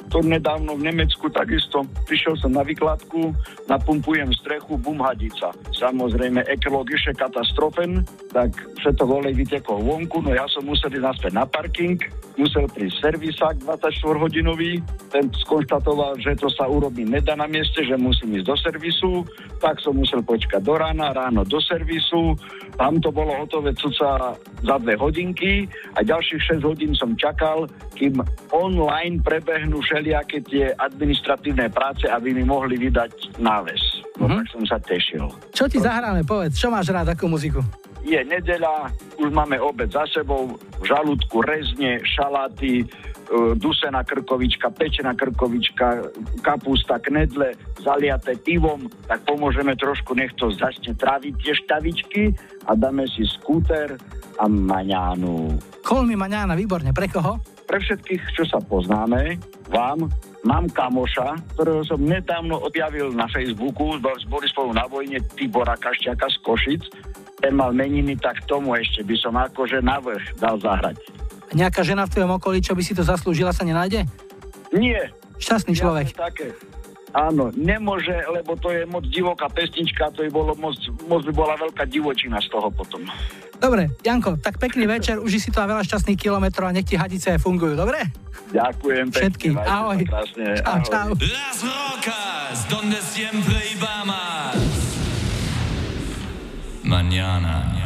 To nedávno v Nemecku takisto. Prišiel som na vykladku, napumpujem strechu, bum hadica. Samozrejme, ekologiše katastrofen, tak všetko volej vytekol vonku, no ja som musel ísť naspäť na parking, musel prísť servisák 24-hodinový, ten skonštatoval, že to sa urobí nedá na mieste, že musím ísť do servisu, tak som musel počkať do rána, ráno do servisu, tam to bolo hotové cuca za dve hodinky a ďalších 6 hodín som čakal, kým online prebehnú všelijaké tie administratívne práce, aby mi mohli vydať náves. No tak som sa tešil. Čo ti zahráme, povedz, čo máš rád, akú muziku? Je nedeľa, už máme obed za sebou, v žalúdku rezne, šaláty, e, dusená krkovička, pečená krkovička, kapusta, knedle, zaliaté pivom, tak pomôžeme trošku, nech to začne tráviť tie štavičky a dáme si skúter a maňánu. Kolmi Maňána, výborne, pre koho? Pre všetkých, čo sa poznáme, vám, mám kamoša, ktorého som nedávno objavil na Facebooku, boli spolu na vojne Tibora Kašťaka z Košic, ten mal meniny, tak tomu ešte by som akože navrh dal zahrať. A nejaká žena v tvojom okolí, čo by si to zaslúžila, sa nenájde? Nie. Šťastný človek. Jasne také. Áno, nemôže, lebo to je moc divoká pesnička, to by bolo moc, moc by bola veľká divočina z toho potom. Dobre, Janko, tak pekný večer, uži si to a veľa šťastných kilometrov a nech ti hadice fungujú, dobre? Ďakujem pekne. Všetkým, ahoj. Krásne, Čau, ahoj. čau. Las Rocas, donde siempre Mañana.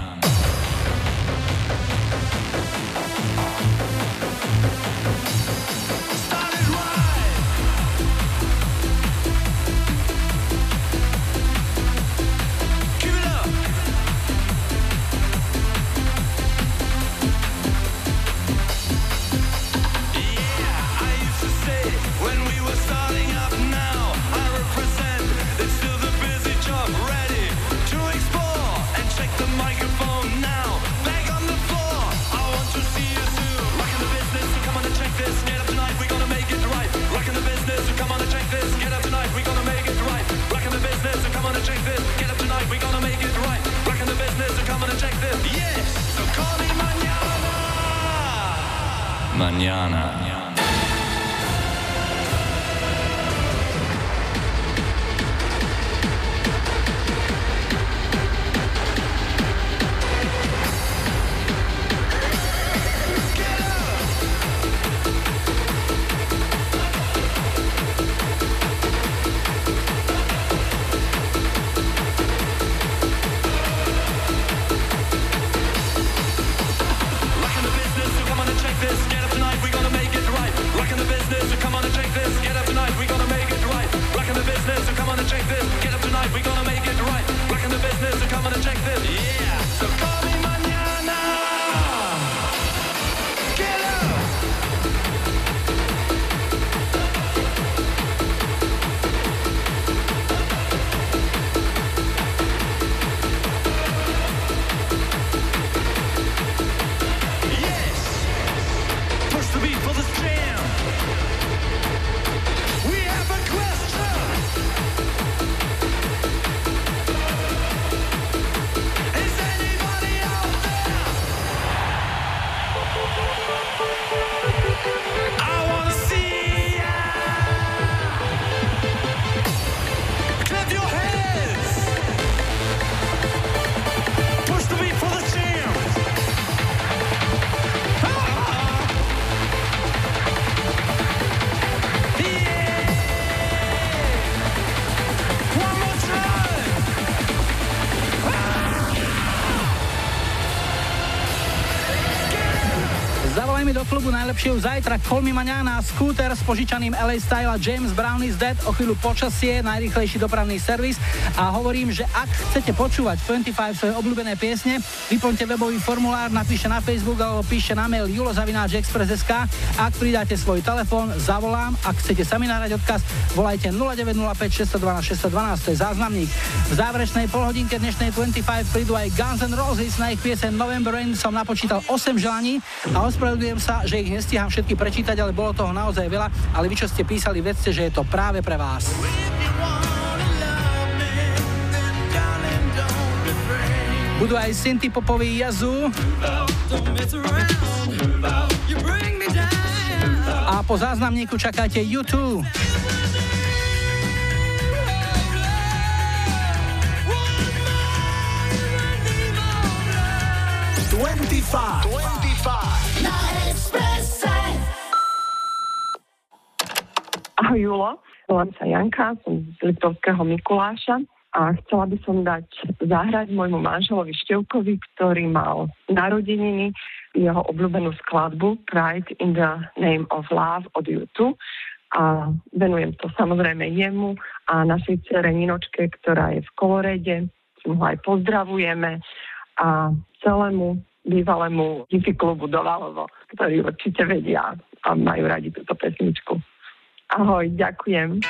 Yes, tocali mañana. Mañana. Najlepšie už zajtra. Me Maňana, Scooter s požičaným LA Style a James Brown is Dead, o chvíľu počasie, najrychlejší dopravný servis a hovorím, že ak chcete počúvať 25 svoje obľúbené piesne, vyplňte webový formulár, napíšte na Facebook alebo píšte na mail julozavináčexpress.sk. Ak pridáte svoj telefón, zavolám. Ak chcete sami nahrať odkaz, volajte 0905 612 612, to je záznamník. V záverečnej polhodinke dnešnej 25 prídu aj Guns N' Roses na ich piesen November Rain som napočítal 8 želaní a ospravedlňujem sa, že ich nestíham všetky prečítať, ale bolo toho naozaj veľa, ale vy, čo ste písali, vedzte, že je to práve pre vás. Budú aj Synty Popový Yazoo. A po záznamníku čakáte YouTube. 25. 25. Julo, volám sa Janka, som z Liptovského Mikuláša a chcela by som dať zahrať môjmu manželovi Števkovi, ktorý mal narodeniny, jeho obľúbenú skladbu Pride in the Name of Love od YouTube. A venujem to samozrejme jemu a našej cere Ninočke, ktorá je v Kolorede, ho aj pozdravujeme. A celému bývalému hippie klubu Dovalovo, ktorí určite vedia a majú radi túto pesničku. Ahoj, ďakujem.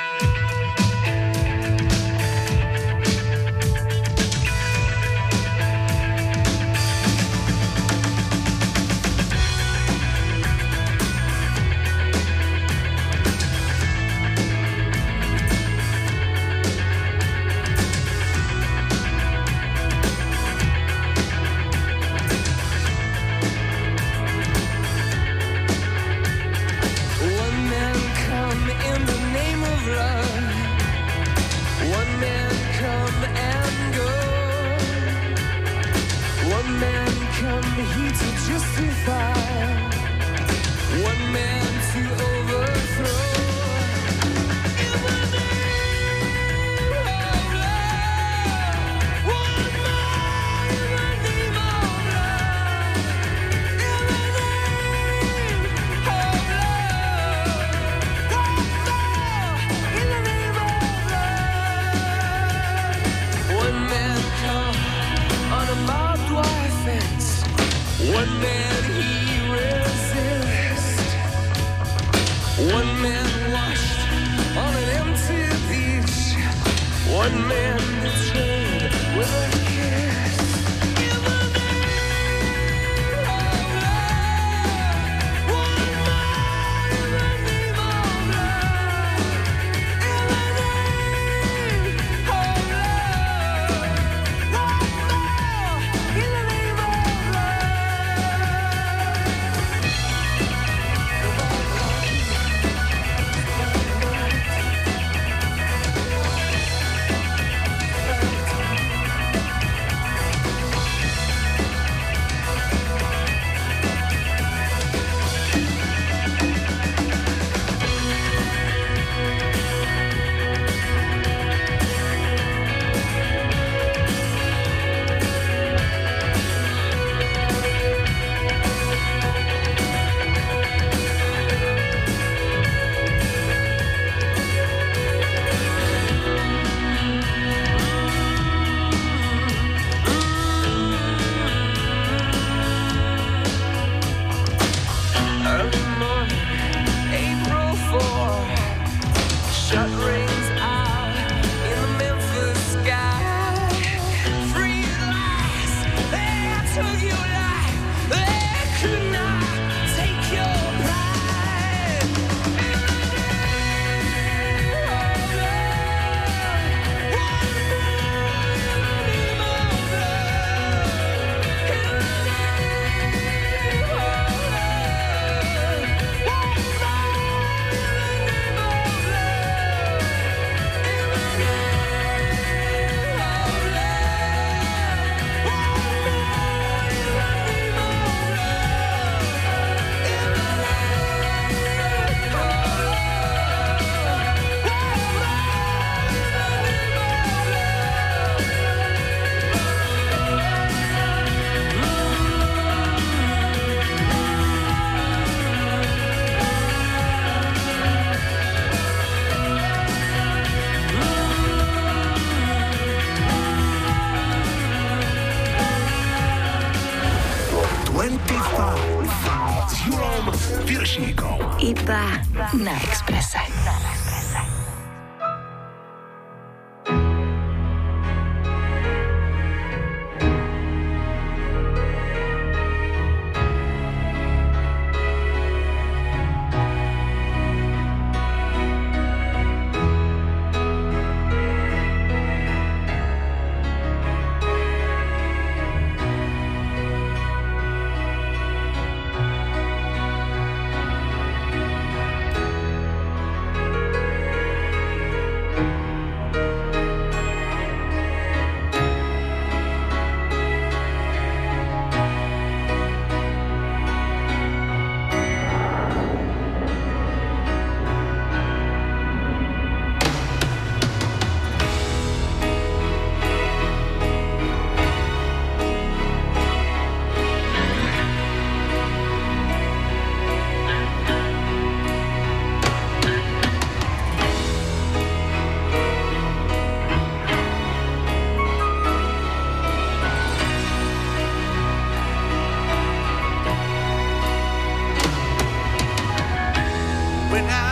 when I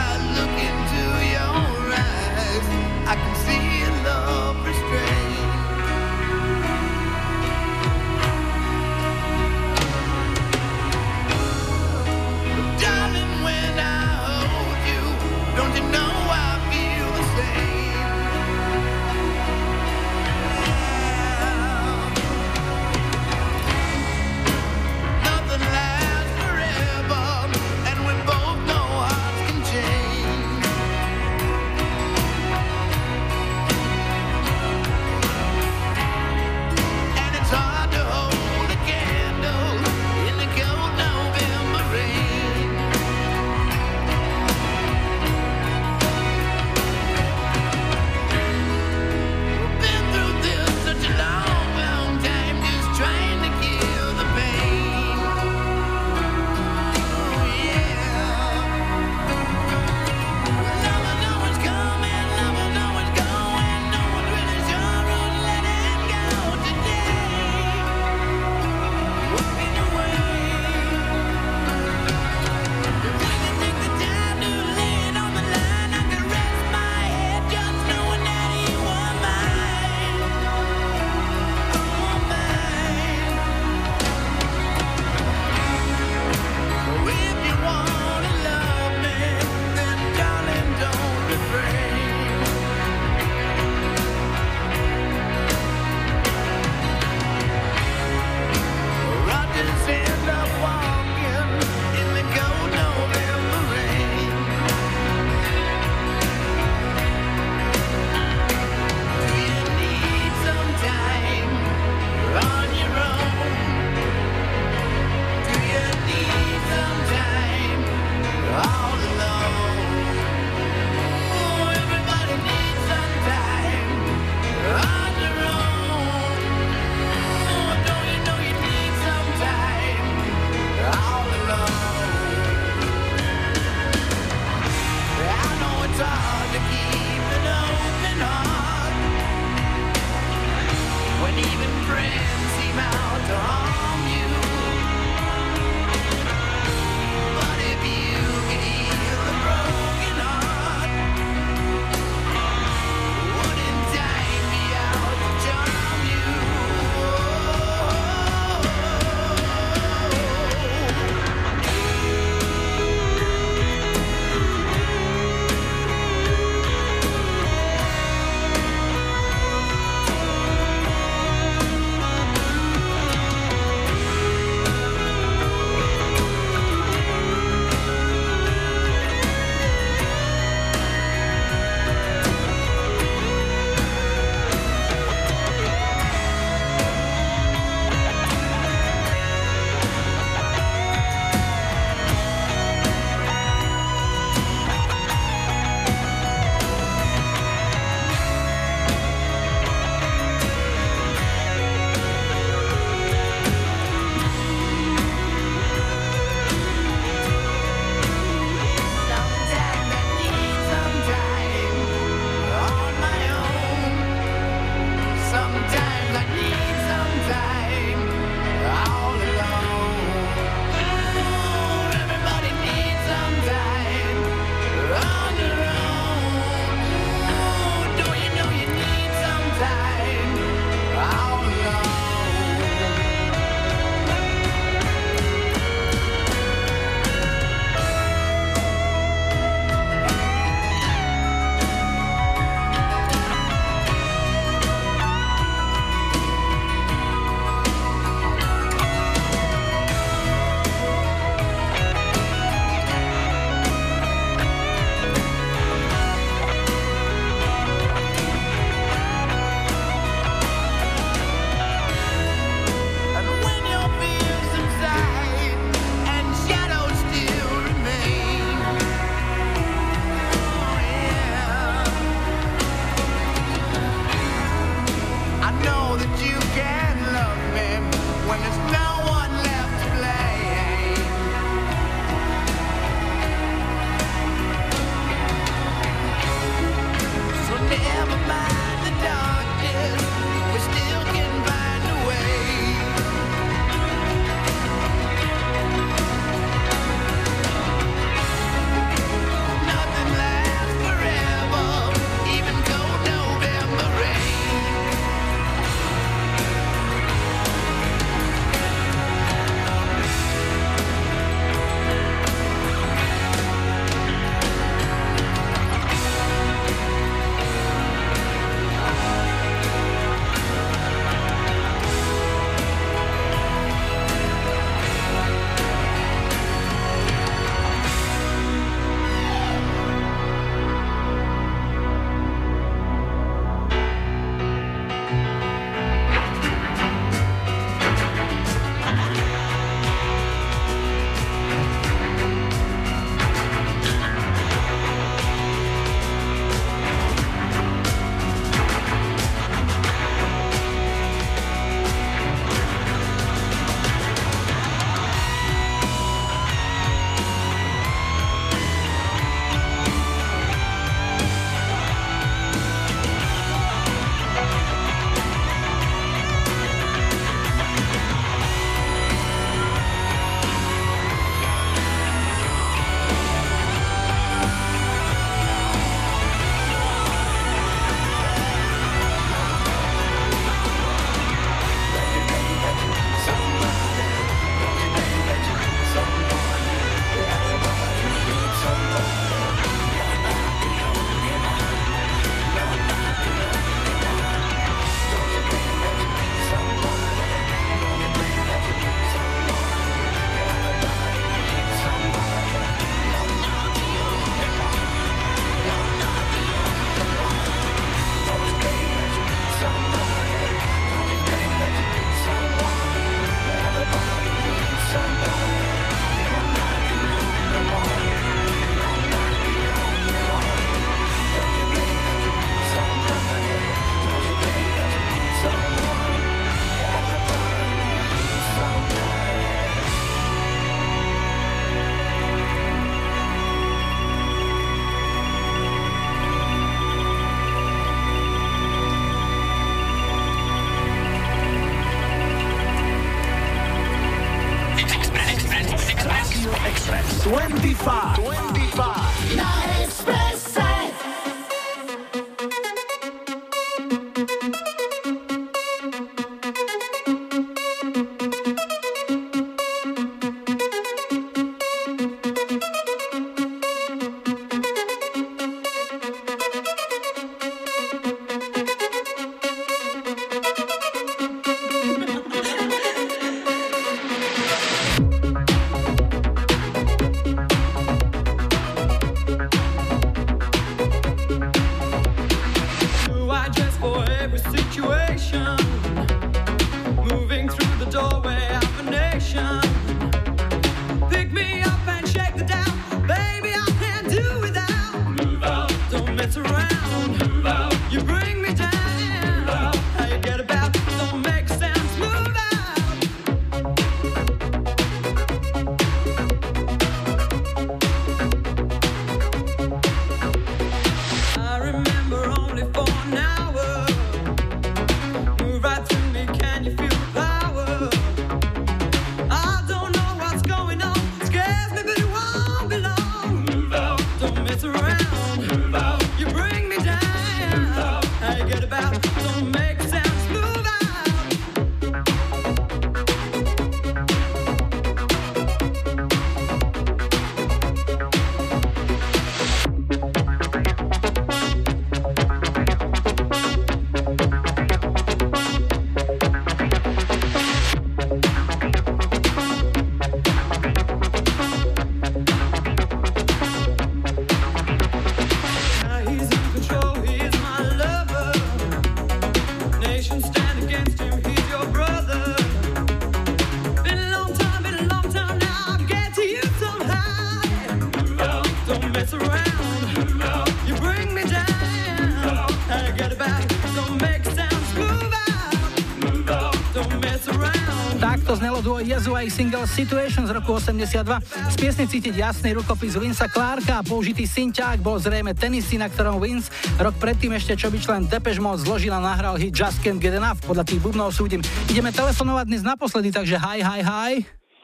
duo Yezu a ich single Situation z roku 82. Z piesne cítiť jasný rukopis Vinca Clarka a použitý synťák bol zrejme tenisy, na ktorom Vince rok predtým ešte čo by člen Depeche Mode zložil a nahral hit Just Can't Get Enough. Podľa tých bubnov súdim. Ideme telefonovať dnes naposledy, takže hi, hi, hi.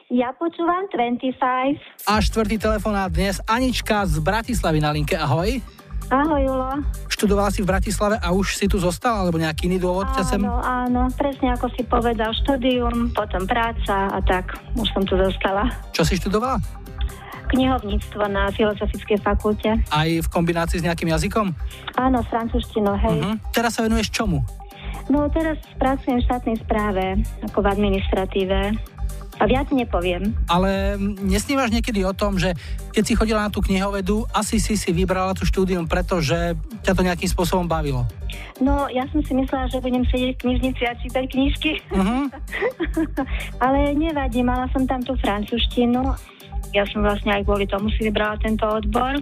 Ja počúvam 25. A štvrtý telefonát dnes Anička z Bratislavy na linke. Ahoj. Ahoj, Julo. Študovala si v Bratislave a už si tu zostala, alebo nejaký iný dôvod ťa sem? Áno, áno, presne ako si povedal, štúdium, potom práca a tak, už som tu dostala. Čo si študovala? Knihovníctvo na Filozofickej fakulte. Aj v kombinácii s nejakým jazykom? Áno, s francúzštinou, hej. Uh-huh. Teraz sa venuješ čomu? No teraz pracujem v štátnej správe, ako v administratíve. A viac nepoviem. Ale nesnívaš niekedy o tom, že keď si chodila na tú knihovedu, asi si si vybrala tú štúdium, pretože ťa to nejakým spôsobom bavilo. No, ja som si myslela, že budem sedieť v knižnici a čítať knižky. Uh-huh. Ale nevadí, mala som tam tú francúzštinu. Ja som vlastne aj kvôli tomu si vybrala tento odbor.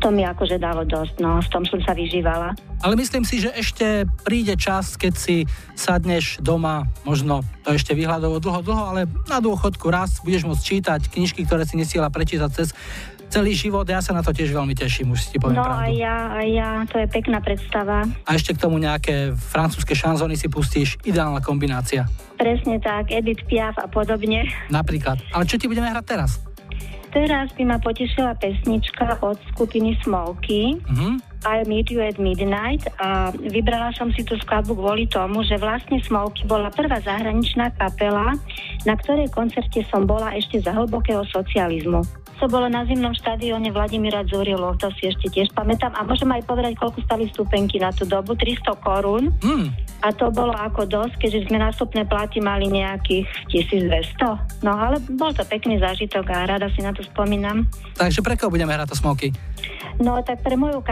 To mi akože dalo dosť, no, v tom som sa vyžívala. Ale myslím si, že ešte príde čas, keď si sadneš doma, možno to ešte vyhľadovo dlho, dlho, ale na dôchodku raz budeš môcť čítať knižky, ktoré si nesiela prečítať cez celý život. Ja sa na to tiež veľmi teším, už si poviem No pravdu. aj ja, aj ja, to je pekná predstava. A ešte k tomu nejaké francúzske šanzóny si pustíš, ideálna kombinácia. Presne tak, Edith Piaf a podobne. Napríklad. Ale čo ti budeme hrať teraz? Teraz by ma potešila pesnička od skupiny Smolky. Mhm. I Meet You at Midnight a vybrala som si tú skladbu kvôli tomu, že vlastne Smolky bola prvá zahraničná kapela, na ktorej koncerte som bola ešte za hlbokého socializmu. To bolo na zimnom štadióne Vladimíra Dzurilu, to si ešte tiež pamätám. A môžem aj povedať, koľko stali vstupenky na tú dobu, 300 korún. Mm. A to bolo ako dosť, keďže sme nástupné platy mali nejakých 1200. No ale bol to pekný zážitok a rada si na to spomínam. Takže pre koho budeme hrať to smoky? No tak pre moju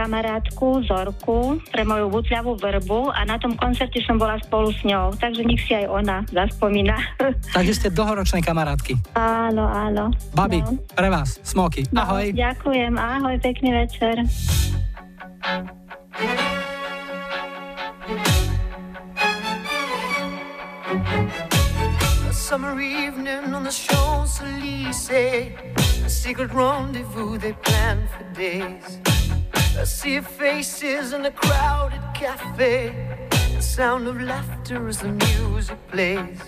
kamarátku Zorku, pre moju butľavú vrbu a na tom koncerte som bola spolu s ňou, takže nech si aj ona zaspomína. Takže ste dlhoročné kamarátky. áno, áno. Babi, No. pre vás, smoky. No, Ahoj. Ďakujem, ahoj, pekný večer. A summer evening on the Champs-Elysees A secret rendezvous they planned for days A see faces in a crowded cafe. The sound of laughter as the music plays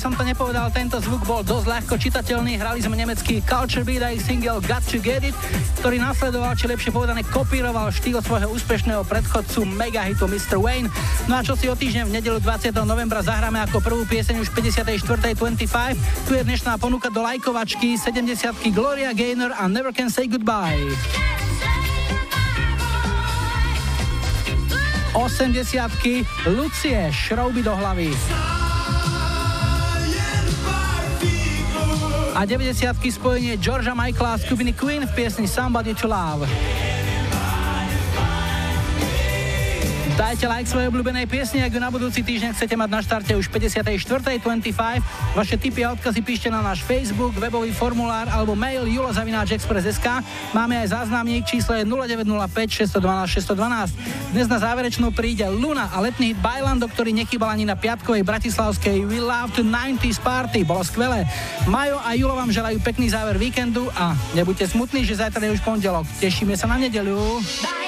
som to nepovedal, tento zvuk bol dosť ľahko čitateľný. Hrali sme nemecký Culture Beat a ich single Got to Get It, ktorý nasledoval, či lepšie povedané kopíroval štýl svojho úspešného predchodcu megahitu Mr. Wayne. No a čo si o týždeň v nedelu 20. novembra zahráme ako prvú pieseň už 54.25. Tu je dnešná ponuka do lajkovačky 70 Gloria Gaynor a Never Can Say Goodbye. 80 Lucie, šrouby do hlavy. a 90 spojenie Georgia Michaela a skupiny Queen v piesni Somebody to Love. Dajte like svojej obľúbenej piesni, ak ju na budúci týždeň chcete mať na štarte už 54.25. Vaše tipy a odkazy píšte na náš Facebook, webový formulár alebo mail julozavináčexpress.sk. Máme aj záznamník, číslo je 0905 612 612. Dnes na záverečnú príde Luna a letný hit Bailando, ktorý nechybal ani na piatkovej bratislavskej We Love to 90 Party. Bolo skvelé. Majo a Julo vám želajú pekný záver víkendu a nebuďte smutní, že zajtra je už pondelok. Tešíme sa na nedeľu. Bye.